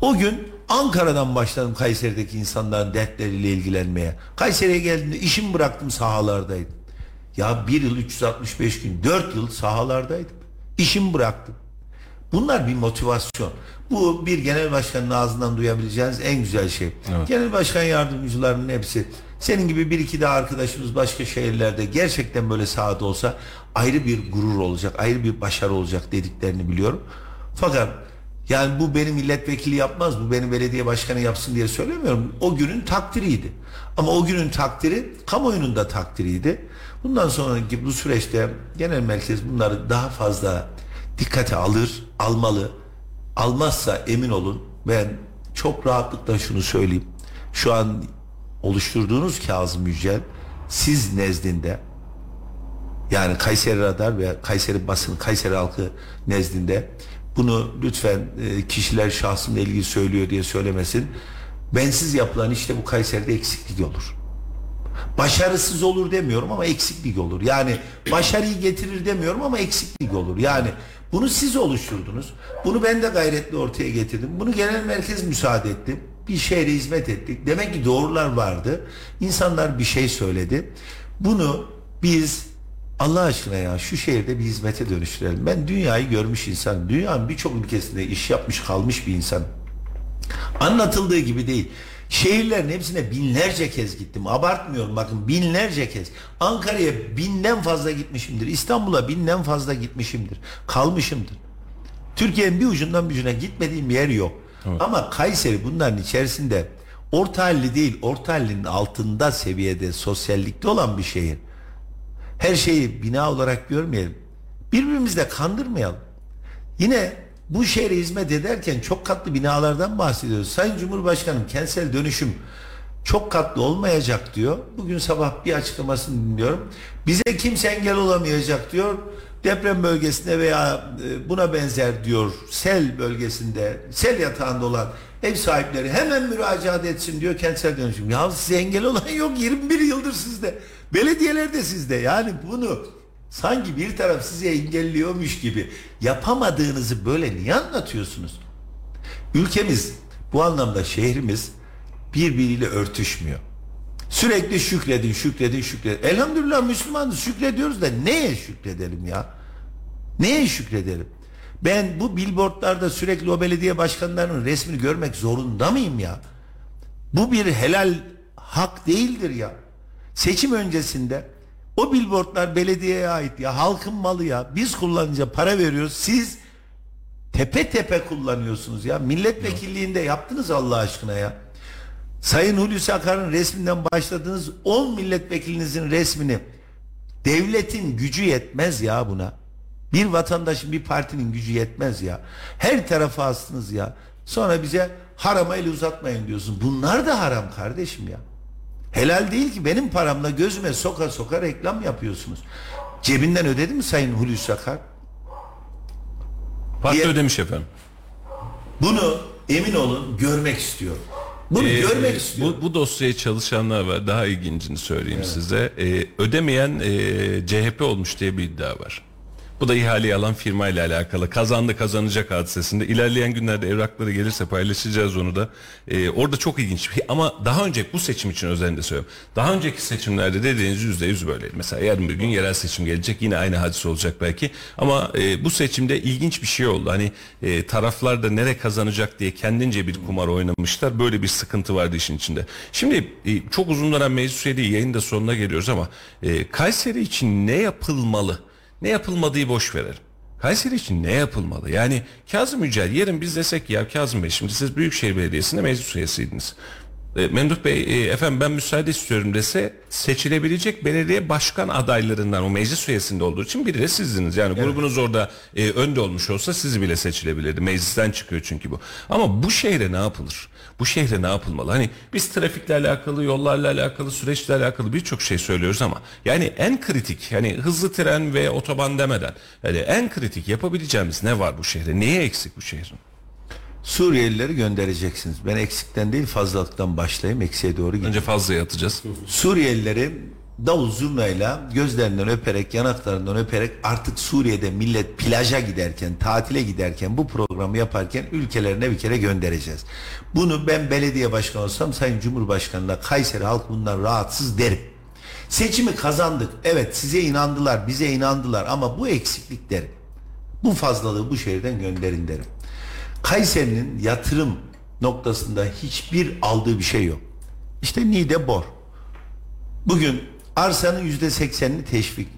O gün Ankara'dan başladım Kayseri'deki insanların dertleriyle ilgilenmeye. Kayseri'ye geldiğimde işimi bıraktım sahalardaydım. Ya bir yıl 365 gün, dört yıl sahalardaydım. İşimi bıraktım. Bunlar bir motivasyon. Bu bir genel başkanın ağzından duyabileceğiniz en güzel şey. Genel başkan yardımcılarının hepsi senin gibi bir iki daha arkadaşımız başka şehirlerde gerçekten böyle sahada olsa ayrı bir gurur olacak, ayrı bir başarı olacak dediklerini biliyorum. Fakat yani bu benim milletvekili yapmaz, bu benim belediye başkanı yapsın diye söylemiyorum. O günün takdiriydi. Ama o günün takdiri kamuoyunun da takdiriydi. Bundan sonraki bu süreçte genel merkez bunları daha fazla dikkate alır, almalı. Almazsa emin olun ben çok rahatlıkla şunu söyleyeyim. Şu an oluşturduğunuz Kazım Yücel siz nezdinde yani Kayseri Radar ve Kayseri basın, Kayseri halkı nezdinde bunu lütfen e, kişiler şahsımla ilgili söylüyor diye söylemesin. Bensiz yapılan işte bu Kayseri'de eksiklik olur. Başarısız olur demiyorum ama eksiklik olur. Yani başarıyı getirir demiyorum ama eksiklik olur. Yani bunu siz oluşturdunuz. Bunu ben de gayretle ortaya getirdim. Bunu genel merkez müsaade etti. Bir şehre hizmet ettik. Demek ki doğrular vardı. İnsanlar bir şey söyledi. Bunu biz Allah aşkına ya şu şehirde bir hizmete dönüştürelim. Ben dünyayı görmüş insanım. Dünyanın birçok ülkesinde iş yapmış kalmış bir insanım. Anlatıldığı gibi değil. Şehirlerin hepsine binlerce kez gittim. Abartmıyorum bakın binlerce kez. Ankara'ya binden fazla gitmişimdir. İstanbul'a binden fazla gitmişimdir. Kalmışımdır. Türkiye'nin bir ucundan bir ucuna gitmediğim yer yok. Ama Kayseri bunların içerisinde orta halli değil, orta hallinin altında seviyede sosyallikte olan bir şehir. Her şeyi bina olarak görmeyelim. Birbirimizi de kandırmayalım. Yine bu şehre hizmet ederken çok katlı binalardan bahsediyoruz. Sayın Cumhurbaşkanım kentsel dönüşüm çok katlı olmayacak diyor. Bugün sabah bir açıklamasını dinliyorum. Bize kimse engel olamayacak diyor. Deprem bölgesinde veya e, buna benzer diyor sel bölgesinde sel yatağında olan ev sahipleri hemen müracaat etsin diyor kentsel dönüşüm. Ya size engel olan yok 21 yıldır sizde. Belediyeler de sizde. Yani bunu sanki bir taraf size engelliyormuş gibi yapamadığınızı böyle niye anlatıyorsunuz? Ülkemiz bu anlamda şehrimiz birbiriyle örtüşmüyor. Sürekli şükredin, şükredin, şükredin. Elhamdülillah Müslümanız şükrediyoruz da neye şükredelim ya? Neye şükredelim? Ben bu billboardlarda sürekli o belediye başkanlarının resmini görmek zorunda mıyım ya? Bu bir helal hak değildir ya. Seçim öncesinde o billboardlar belediyeye ait ya halkın malı ya. Biz kullanınca para veriyoruz. Siz tepe tepe kullanıyorsunuz ya. Milletvekilliğinde yaptınız Allah aşkına ya. Sayın Hulusi Akar'ın resminden başladığınız 10 milletvekilinizin resmini devletin gücü yetmez ya buna. Bir vatandaşın bir partinin gücü yetmez ya. Her tarafa astınız ya. Sonra bize harama el uzatmayın diyorsun. Bunlar da haram kardeşim ya. Helal değil ki benim paramla gözüme soka soka reklam yapıyorsunuz. Cebinden ödedi mi Sayın Hulusi Akar? Parti Diğer- ödemiş efendim. Bunu emin olun görmek istiyorum. Bunu Ee, görmek istiyorum. Bu, bu dosyaya çalışanlar var. Daha ilgincini söyleyeyim size. Ee, ödemeyen e, CHP olmuş diye bir iddia var. Bu da ihaleyi alan firma ile alakalı. Kazandı kazanacak hadisesinde. İlerleyen günlerde evrakları gelirse paylaşacağız onu da. Ee, orada çok ilginç. Ama daha önce bu seçim için özellikle söylüyorum. Daha önceki seçimlerde dediğiniz yüzde yüz böyleydi. Mesela yarın bir gün yerel seçim gelecek. Yine aynı hadise olacak belki. Ama e, bu seçimde ilginç bir şey oldu. Hani e, taraflar da nere kazanacak diye kendince bir kumar oynamışlar. Böyle bir sıkıntı vardı işin içinde. Şimdi e, çok uzun dönem meclis üyeliği yayın da sonuna geliyoruz ama e, Kayseri için ne yapılmalı? Ne yapılmadığı boş verelim. Kayseri için ne yapılmalı? Yani Kazım Yücel yarın biz desek ya Kazım Bey şimdi siz Büyükşehir Belediyesi'nde meclis üyesiydiniz. E, Memduh Bey e, efendim ben müsaade istiyorum dese seçilebilecek belediye başkan adaylarından o meclis üyesinde olduğu için biri de sizdiniz. Yani grubunuz orada e, önde olmuş olsa sizi bile seçilebilirdi. Meclisten çıkıyor çünkü bu. Ama bu şehre ne yapılır? Bu şehre ne yapılmalı? Hani biz trafikle alakalı, yollarla alakalı, süreçle alakalı birçok şey söylüyoruz ama yani en kritik hani hızlı tren ve otoban demeden yani en kritik yapabileceğimiz ne var bu şehre? Neye eksik bu şehrin? Suriyelileri göndereceksiniz. Ben eksikten değil fazlalıktan başlayayım. Eksiğe doğru gideyim. Önce fazlaya atacağız. Suriyelileri davul zurnayla gözlerinden öperek yanaklarından öperek artık Suriye'de millet plaja giderken tatile giderken bu programı yaparken ülkelerine bir kere göndereceğiz. Bunu ben belediye başkanı olsam Sayın Cumhurbaşkanı'na Kayseri halk bundan rahatsız derim. Seçimi kazandık. Evet size inandılar, bize inandılar ama bu eksiklikleri, bu fazlalığı bu şehirden gönderin derim. Kayseri'nin yatırım noktasında hiçbir aldığı bir şey yok. İşte Nide Bor. Bugün arsanın yüzde seksenini teşvik,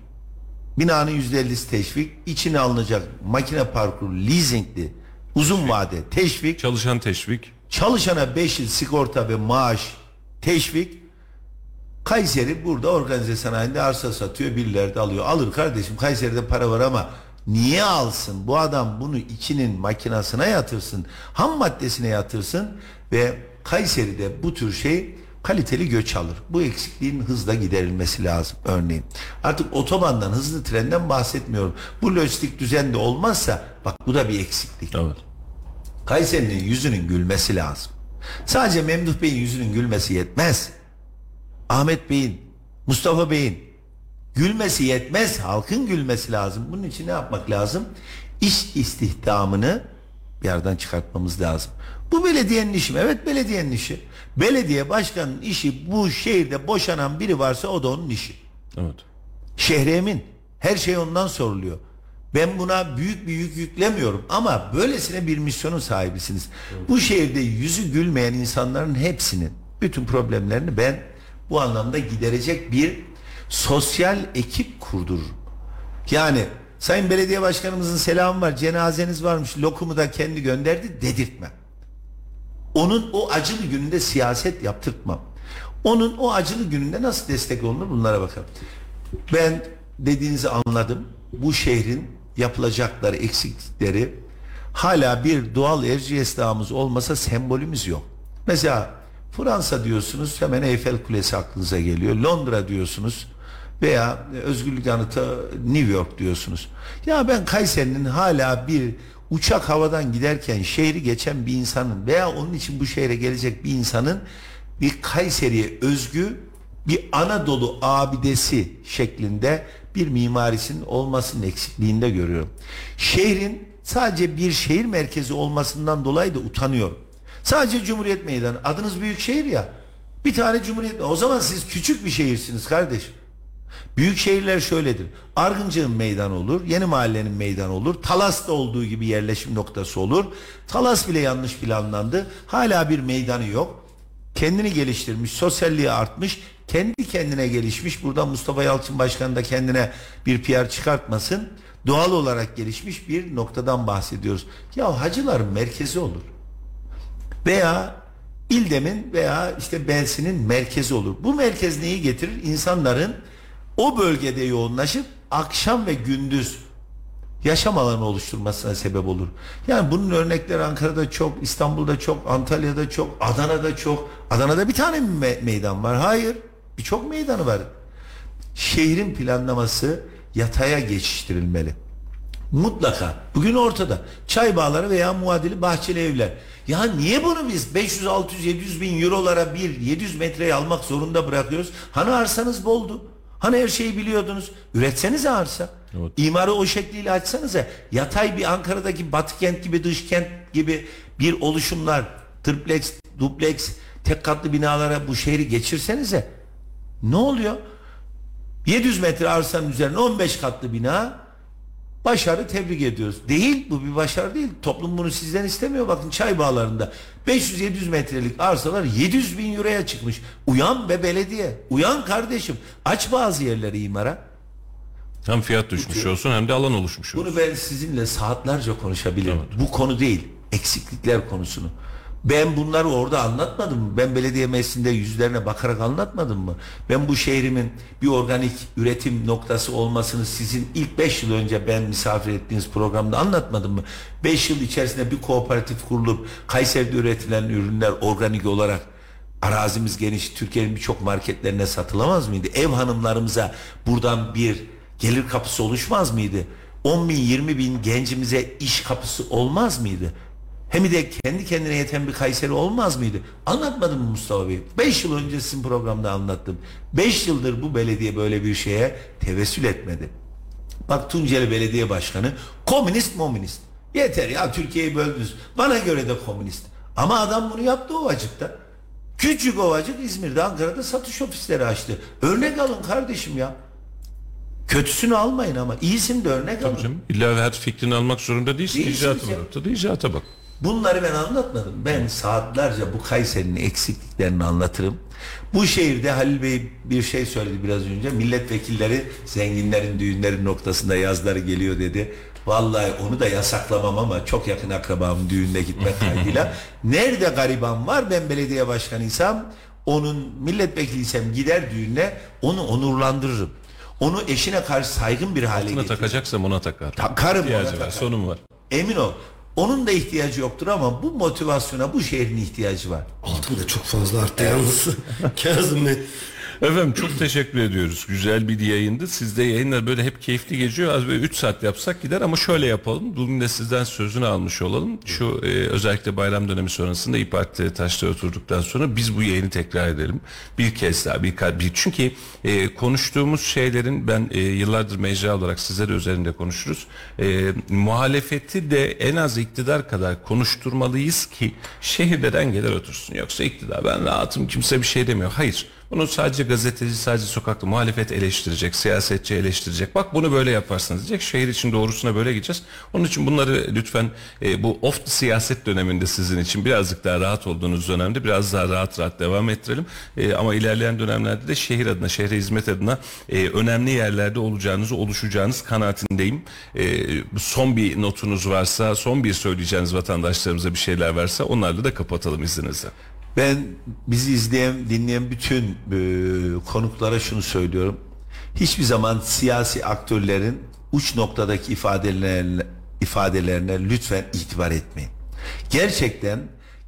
binanın yüzde ellisi teşvik, içine alınacak makine parkuru leasingli uzun vade teşvik, Çalışan teşvik. çalışana 5 yıl sigorta ve maaş teşvik. Kayseri burada organize sanayinde arsa satıyor, birileri de alıyor. Alır kardeşim Kayseri'de para var ama niye alsın? Bu adam bunu içinin makinasına yatırsın, ham maddesine yatırsın ve Kayseri'de bu tür şey kaliteli göç alır. Bu eksikliğin hızla giderilmesi lazım örneğin. Artık otobandan, hızlı trenden bahsetmiyorum. Bu lojistik düzende olmazsa bak bu da bir eksiklik. Evet. Kayseri'nin yüzünün gülmesi lazım. Sadece Memduh Bey'in yüzünün gülmesi yetmez. Ahmet Bey'in, Mustafa Bey'in gülmesi yetmez. Halkın gülmesi lazım. Bunun için ne yapmak lazım? İş istihdamını bir yerden çıkartmamız lazım. Bu belediyenin işi mi? Evet belediyenin işi. Belediye başkanının işi bu şehirde boşanan biri varsa o da onun işi. Evet. Şehre emin. Her şey ondan soruluyor. Ben buna büyük bir yük yüklemiyorum ama böylesine bir misyonun sahibisiniz. Bu şehirde yüzü gülmeyen insanların hepsinin bütün problemlerini ben bu anlamda giderecek bir sosyal ekip kurdururum. Yani Sayın Belediye Başkanımızın selamı var, cenazeniz varmış, lokumu da kendi gönderdi dedirtmem. Onun o acılı gününde siyaset yaptırtmam. Onun o acılı gününde nasıl destek olunur bunlara bakalım. Ben dediğinizi anladım. Bu şehrin yapılacakları, eksiklikleri hala bir doğal Erciyes Dağımız olmasa sembolümüz yok. Mesela Fransa diyorsunuz hemen Eyfel Kulesi aklınıza geliyor. Londra diyorsunuz veya Özgürlük Anıtı New York diyorsunuz. Ya ben Kayseri'nin hala bir uçak havadan giderken şehri geçen bir insanın veya onun için bu şehre gelecek bir insanın bir Kayseri'ye özgü bir Anadolu abidesi şeklinde bir mimarisinin olmasının eksikliğinde görüyorum. Şehrin sadece bir şehir merkezi olmasından dolayı da utanıyorum. Sadece Cumhuriyet Meydanı. Adınız büyük şehir ya. Bir tane Cumhuriyet O zaman siz küçük bir şehirsiniz kardeşim. Büyük şehirler şöyledir. Argıncı'nın meydanı olur, Yeni Mahallenin meydanı olur, Talas'ta olduğu gibi yerleşim noktası olur. Talas bile yanlış planlandı. Hala bir meydanı yok. Kendini geliştirmiş, sosyalliği artmış, kendi kendine gelişmiş. Buradan Mustafa Yalçın Başkan da kendine bir PR çıkartmasın. Doğal olarak gelişmiş bir noktadan bahsediyoruz. Ya hacıların merkezi olur. Veya İldem'in veya işte Belsin'in merkezi olur. Bu merkez neyi getirir? İnsanların o bölgede yoğunlaşıp akşam ve gündüz yaşam alanı oluşturmasına sebep olur. Yani bunun örnekleri Ankara'da çok, İstanbul'da çok, Antalya'da çok, Adana'da çok. Adana'da bir tane mi me- meydan var? Hayır. Birçok meydanı var. Şehrin planlaması yataya geçiştirilmeli. Mutlaka. Bugün ortada. Çay bağları veya muadili bahçeli evler. Ya niye bunu biz 500, 600, 700 bin eurolara bir 700 metreyi almak zorunda bırakıyoruz? Hani arsanız boldu. Hani her şeyi biliyordunuz. Üretsenize arsa. Evet. İmarı o şekliyle açsanıza. Yatay bir Ankara'daki Batı kent gibi dış kent gibi bir oluşumlar, triplex, duplex, tek katlı binalara bu şehri geçirsenize. Ne oluyor? 700 metre arsanın üzerine 15 katlı bina başarı tebrik ediyoruz. Değil bu bir başarı değil. Toplum bunu sizden istemiyor. Bakın çay bağlarında 500-700 metrelik arsalar 700 bin euroya çıkmış. Uyan be belediye. Uyan kardeşim. Aç bazı yerleri imara. Hem fiyat düşmüş olsun hem de alan oluşmuş olsun. Bunu ben sizinle saatlerce konuşabilirim. Bu konu değil. Eksiklikler konusunu. Ben bunları orada anlatmadım mı? Ben belediye meclisinde yüzlerine bakarak anlatmadım mı? Ben bu şehrimin bir organik üretim noktası olmasını sizin ilk 5 yıl önce ben misafir ettiğiniz programda anlatmadım mı? 5 yıl içerisinde bir kooperatif kurulup Kayseri'de üretilen ürünler organik olarak arazimiz geniş Türkiye'nin birçok marketlerine satılamaz mıydı? Ev hanımlarımıza buradan bir gelir kapısı oluşmaz mıydı? 10 bin 20 bin gencimize iş kapısı olmaz mıydı? Hem de kendi kendine yeten bir Kayseri olmaz mıydı? Anlatmadım mı Mustafa Bey? 5 yıl önce sizin programda anlattım. 5 yıldır bu belediye böyle bir şeye tevessül etmedi. Bak Tunceli Belediye Başkanı komünist mominist. Yeter ya Türkiye'yi böldünüz. Bana göre de komünist. Ama adam bunu yaptı Ovacık'ta. Küçük Ovacık İzmir'de Ankara'da satış ofisleri açtı. Örnek alın kardeşim ya. Kötüsünü almayın ama iyisini de örnek alın. Canım, İlla her fikrini almak zorunda değilsin. Ya. var ortada. İcraata bak. Bunları ben anlatmadım. Ben saatlerce bu Kayseri'nin eksikliklerini anlatırım. Bu şehirde Halil Bey bir şey söyledi biraz önce. Milletvekilleri zenginlerin düğünleri noktasında yazları geliyor dedi. Vallahi onu da yasaklamam ama çok yakın akrabamın düğününe gitmek kaydıyla. Nerede gariban var ben belediye başkanıysam onun milletvekiliysem gider düğüne onu onurlandırırım. Onu eşine karşı saygın bir hale Buna getiririm. takacaksam ona takar. Takarım ona İhtiyacı var. takarım. Sonum var. Emin ol. Onun da ihtiyacı yoktur ama bu motivasyona bu şehrin ihtiyacı var. Altın da çok fazla arttı yalnız. Kazım Bey. Efendim çok teşekkür ediyoruz. Güzel bir yayındı. Sizde yayınlar böyle hep keyifli geçiyor. Az böyle 3 saat yapsak gider ama şöyle yapalım. Bugün de sizden sözünü almış olalım. Şu e, özellikle bayram dönemi sonrasında İYİ Parti'de taşta oturduktan sonra biz bu yayını tekrar edelim. Bir kez daha bir, bir çünkü e, konuştuğumuz şeylerin ben e, yıllardır mecra olarak sizler üzerinde konuşuruz. E, muhalefeti de en az iktidar kadar konuşturmalıyız ki şehirde dengeler otursun. Yoksa iktidar ben rahatım kimse bir şey demiyor. Hayır. Bunu sadece gazeteci, sadece sokakta muhalefet eleştirecek, siyasetçi eleştirecek. Bak bunu böyle yaparsınız diyecek. Şehir için doğrusuna böyle gideceğiz. Onun için bunları lütfen e, bu off siyaset döneminde sizin için birazcık daha rahat olduğunuz dönemde biraz daha rahat rahat devam ettirelim. E, ama ilerleyen dönemlerde de şehir adına, şehre hizmet adına e, önemli yerlerde olacağınızı, oluşacağınız kanaatindeyim. E, son bir notunuz varsa, son bir söyleyeceğiniz vatandaşlarımıza bir şeyler varsa onlarla da kapatalım izninizle. Ben bizi izleyen, dinleyen bütün e, konuklara şunu söylüyorum. Hiçbir zaman siyasi aktörlerin uç noktadaki ifadelerine, ifadelerine lütfen itibar etmeyin. Gerçekten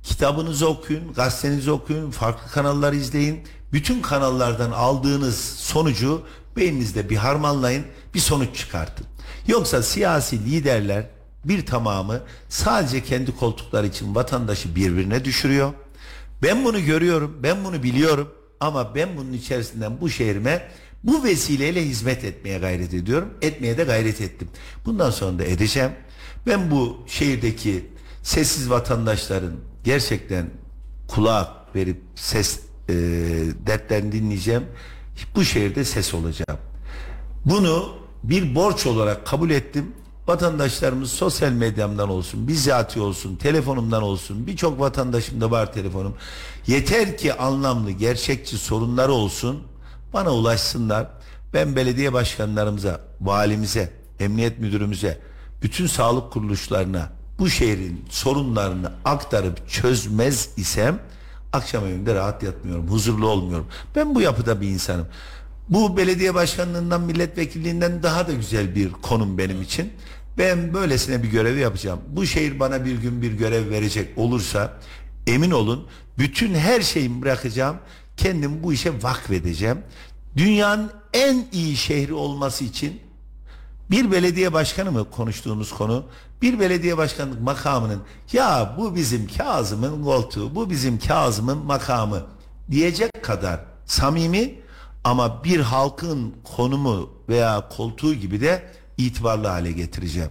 kitabınızı okuyun, gazetenizi okuyun, farklı kanallar izleyin. Bütün kanallardan aldığınız sonucu beyninizde bir harmanlayın, bir sonuç çıkartın. Yoksa siyasi liderler bir tamamı sadece kendi koltukları için vatandaşı birbirine düşürüyor. Ben bunu görüyorum, ben bunu biliyorum ama ben bunun içerisinden bu şehrime bu vesileyle hizmet etmeye gayret ediyorum. Etmeye de gayret ettim. Bundan sonra da edeceğim. Ben bu şehirdeki sessiz vatandaşların gerçekten kulak verip ses e, dertlerini dinleyeceğim. Bu şehirde ses olacağım. Bunu bir borç olarak kabul ettim. Vatandaşlarımız sosyal medyamdan olsun, bizzati olsun, telefonumdan olsun, birçok vatandaşımda var telefonum. Yeter ki anlamlı, gerçekçi sorunları olsun, bana ulaşsınlar. Ben belediye başkanlarımıza, valimize, emniyet müdürümüze, bütün sağlık kuruluşlarına bu şehrin sorunlarını aktarıp çözmez isem akşam evimde rahat yatmıyorum, huzurlu olmuyorum. Ben bu yapıda bir insanım. Bu belediye başkanlığından, milletvekilliğinden daha da güzel bir konum benim için. Ben böylesine bir görevi yapacağım. Bu şehir bana bir gün bir görev verecek olursa emin olun bütün her şeyimi bırakacağım. Kendim bu işe vakfedeceğim. Dünyanın en iyi şehri olması için Bir belediye başkanı mı konuştuğunuz konu? Bir belediye başkanlık makamının ya bu bizim Kazım'ın koltuğu, bu bizim Kazım'ın makamı diyecek kadar samimi ama bir halkın konumu veya koltuğu gibi de itibarlı hale getireceğim.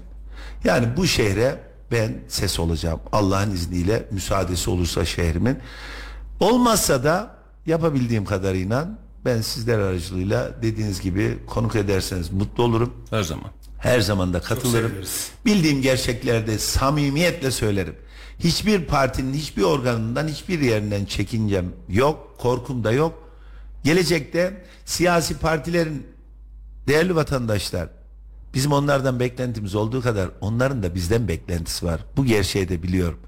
Yani bu şehre ben ses olacağım. Allah'ın izniyle müsaadesi olursa şehrimin. Olmazsa da yapabildiğim kadarıyla ben sizler aracılığıyla dediğiniz gibi konuk ederseniz mutlu olurum. Her zaman. Her zaman da katılırım. Bildiğim gerçeklerde samimiyetle söylerim. Hiçbir partinin hiçbir organından hiçbir yerinden çekincem yok, korkum da yok. Gelecekte siyasi partilerin değerli vatandaşlar bizim onlardan beklentimiz olduğu kadar onların da bizden beklentisi var. Bu gerçeği de biliyorum.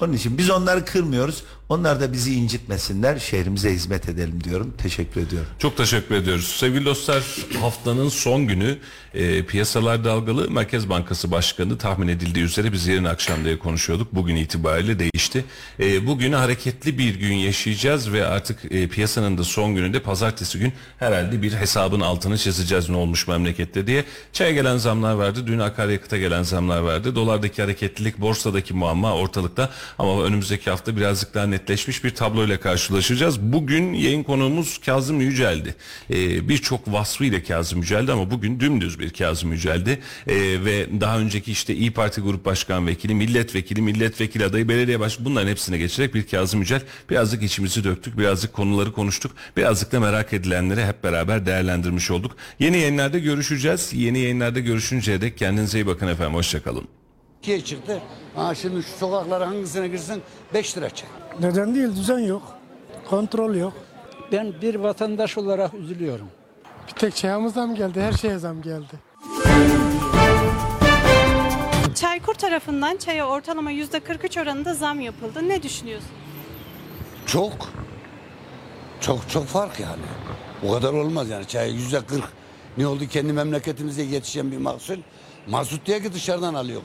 Onun için biz onları kırmıyoruz. Onlar da bizi incitmesinler. Şehrimize hizmet edelim diyorum. Teşekkür ediyorum. Çok teşekkür ediyoruz. Sevgili dostlar haftanın son günü e, piyasalar dalgalı Merkez Bankası Başkanı tahmin edildiği üzere biz yarın akşam diye konuşuyorduk. Bugün itibariyle değişti. E, bugün hareketli bir gün yaşayacağız ve artık e, piyasanın da son gününde pazartesi gün herhalde bir hesabın altını çizeceğiz ne olmuş memlekette diye. Çaya gelen zamlar vardı. Dün akaryakıta gelen zamlar vardı. Dolardaki hareketlilik, borsadaki muamma ortalıkta ama önümüzdeki hafta birazcık daha netleşmiş bir tabloyla karşılaşacağız. Bugün yayın konuğumuz Kazım Yücel'di. Ee, Birçok vasfıyla Kazım Yücel'di ama bugün dümdüz bir Kazım Yücel'di. Ee, ve daha önceki işte İyi Parti Grup Başkan Vekili, Milletvekili, Milletvekili adayı, belediye başkanı bunların hepsine geçerek bir Kazım Yücel. Birazcık içimizi döktük, birazcık konuları konuştuk. Birazcık da merak edilenleri hep beraber değerlendirmiş olduk. Yeni yayınlarda görüşeceğiz. Yeni yayınlarda görüşünceye dek kendinize iyi bakın efendim. Hoşçakalın. ikiye çıktı. Ha şimdi şu sokaklara hangisine girsin 5 lira çek. Neden değil düzen yok. Kontrol yok. Ben bir vatandaş olarak üzülüyorum. Bir tek çayımız zam geldi. Her şeye zam geldi. Çaykur tarafından çaya ortalama %43 oranında zam yapıldı. Ne düşünüyorsun? Çok. Çok çok fark yani. Bu kadar olmaz yani. Çay yüzde kırk. Ne oldu kendi memleketimize yetişen bir mahsul. Mazot diye ki dışarıdan alıyor.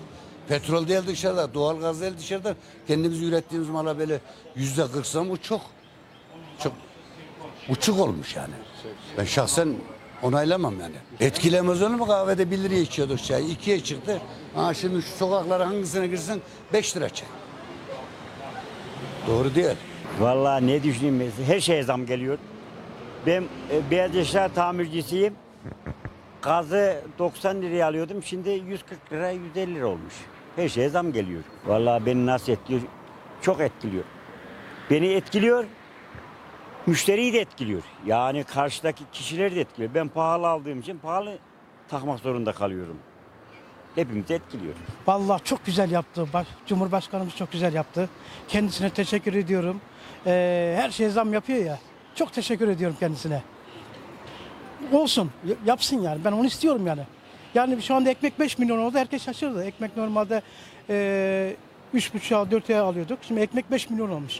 Petrol değil dışarıda, doğal gaz değil dışarıdan. Kendimiz ürettiğimiz mala böyle yüzde kırk zam bu çok. Çok uçuk olmuş yani. Ben şahsen onaylamam yani. Etkilemez olur mu kahvede 1 liraya içiyorduk çay. ikiye çıktı. Ha şimdi şu sokaklara hangisine girsin 5 lira çay. Doğru değil. Vallahi ne düşüneyim ben? Her şeye zam geliyor. Ben e, beyaz eşya tamircisiyim. Gazı 90 liraya alıyordum. Şimdi 140 lira 150 lira olmuş. Her şeye zam geliyor. Vallahi beni nasıl etkiliyor? Çok etkiliyor. Beni etkiliyor. Müşteriyi de etkiliyor. Yani karşıdaki kişileri de etkiliyor. Ben pahalı aldığım için pahalı takmak zorunda kalıyorum. Hepimizi etkiliyor. Vallahi çok güzel yaptı. Baş, Cumhurbaşkanımız çok güzel yaptı. Kendisine teşekkür ediyorum. Ee, her şeye zam yapıyor ya. Çok teşekkür ediyorum kendisine. Olsun. Yapsın yani. Ben onu istiyorum yani. Yani şu anda ekmek 5 milyon oldu. Herkes şaşırdı. Ekmek normalde e, 3,5'a 4'e alıyorduk. Şimdi ekmek 5 milyon olmuş.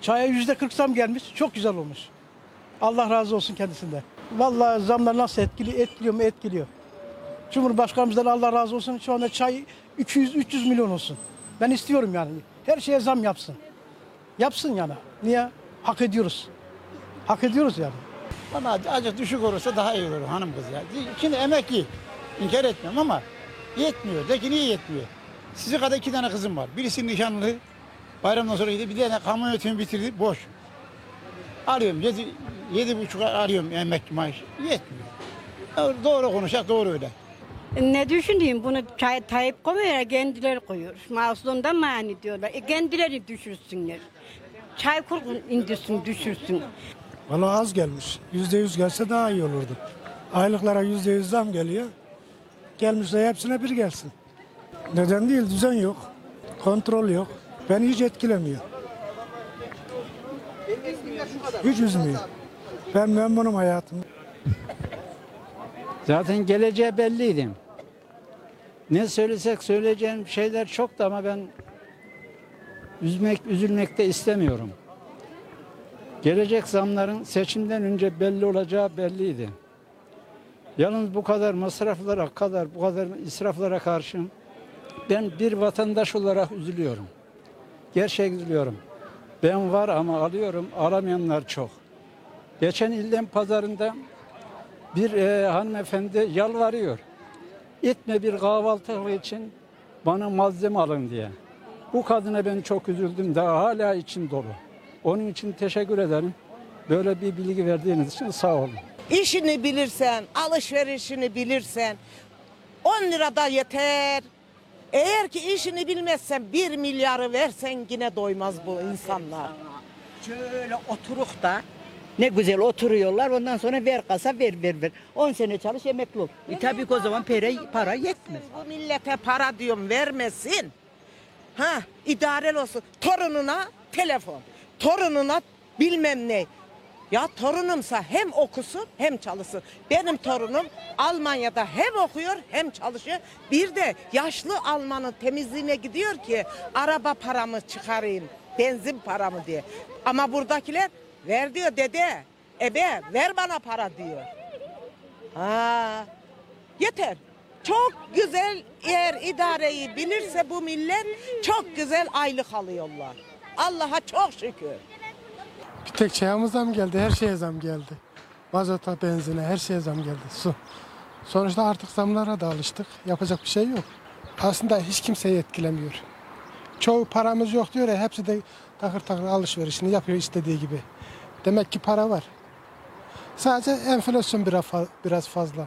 Çaya yüzde 40 zam gelmiş. Çok güzel olmuş. Allah razı olsun kendisinde. Vallahi zamlar nasıl etkili, etkiliyor mu? Etkiliyor. Cumhurbaşkanımızdan Allah razı olsun. Şu anda çay 200-300 milyon olsun. Ben istiyorum yani. Her şeye zam yapsın. Yapsın yani. Niye? Hak ediyoruz. Hak ediyoruz yani. Bana azıcık düşük olursa daha iyi olur hanım kız ya. Şimdi emekli. İnkar etmiyorum ama yetmiyor. De ki niye yetmiyor? Sizi kadar iki tane kızım var. Birisi nişanlı. Bayramdan sonra gidiyor. Bir tane kamyonetimi bitirdi. Boş. Arıyorum. Yedi, yedi buçuk arıyorum emekli maaşı. Yetmiyor. Doğru, doğru konuşacak doğru öyle. Ne düşüneyim bunu çay, Tayyip koymuyor kendileri koyuyor. Mazlumda mani diyorlar. E, kendileri düşürsünler. Çay kurgun indirsin düşürsün. Valla az gelmiş. Yüzde yüz gelse daha iyi olurdu. Aylıklara yüzde yüz zam geliyor. Gelmişse hepsine bir gelsin. Neden değil düzen yok. Kontrol yok. Beni hiç etkilemiyor. Hiç üzmüyor. Ben memnunum hayatım. Zaten geleceği belliydi. Ne söylesek söyleyeceğim şeyler çoktu ama ben üzmek, üzülmek de istemiyorum. Gelecek zamların seçimden önce belli olacağı belliydi. Yalnız bu kadar masraflara kadar, bu kadar israflara karşı ben bir vatandaş olarak üzülüyorum. Gerçek üzülüyorum. Ben var ama alıyorum, alamayanlar çok. Geçen ilden pazarında bir e, hanımefendi yalvarıyor. İtme bir kahvaltı için bana malzeme alın diye. Bu kadına ben çok üzüldüm. Daha hala içim dolu. Onun için teşekkür ederim. Böyle bir bilgi verdiğiniz için sağ olun. İşini bilirsen, alışverişini bilirsen 10 lira da yeter. Eğer ki işini bilmezsen 1 milyarı versen yine doymaz bu insanlar. Şöyle oturuk da ne güzel oturuyorlar ondan sonra ver kasa ver ver ver. 10 sene çalış emekli ol. E tabii ki o zaman para, para yetmez. Bu millete para diyorum vermesin. Ha idareli olsun. Torununa telefon. Torununa bilmem ne. Ya torunumsa hem okusun hem çalışsın. Benim torunum Almanya'da hem okuyor hem çalışıyor. Bir de yaşlı Almanın temizliğine gidiyor ki araba paramı çıkarayım, benzin paramı diye. Ama buradakiler ver diyor dede, ebe ver bana para diyor. Ha, yeter. Çok güzel eğer idareyi bilirse bu millet çok güzel aylık alıyorlar. Allah'a çok şükür. Bir tek çayımız zam geldi, her şeye zam geldi. Mazota, benzine, her şeye zam geldi. Su. Sonuçta artık zamlara da alıştık. Yapacak bir şey yok. Aslında hiç kimseyi etkilemiyor. Çoğu paramız yok diyor ya, hepsi de takır takır alışverişini yapıyor istediği gibi. Demek ki para var. Sadece enflasyon biraz fa- biraz fazla.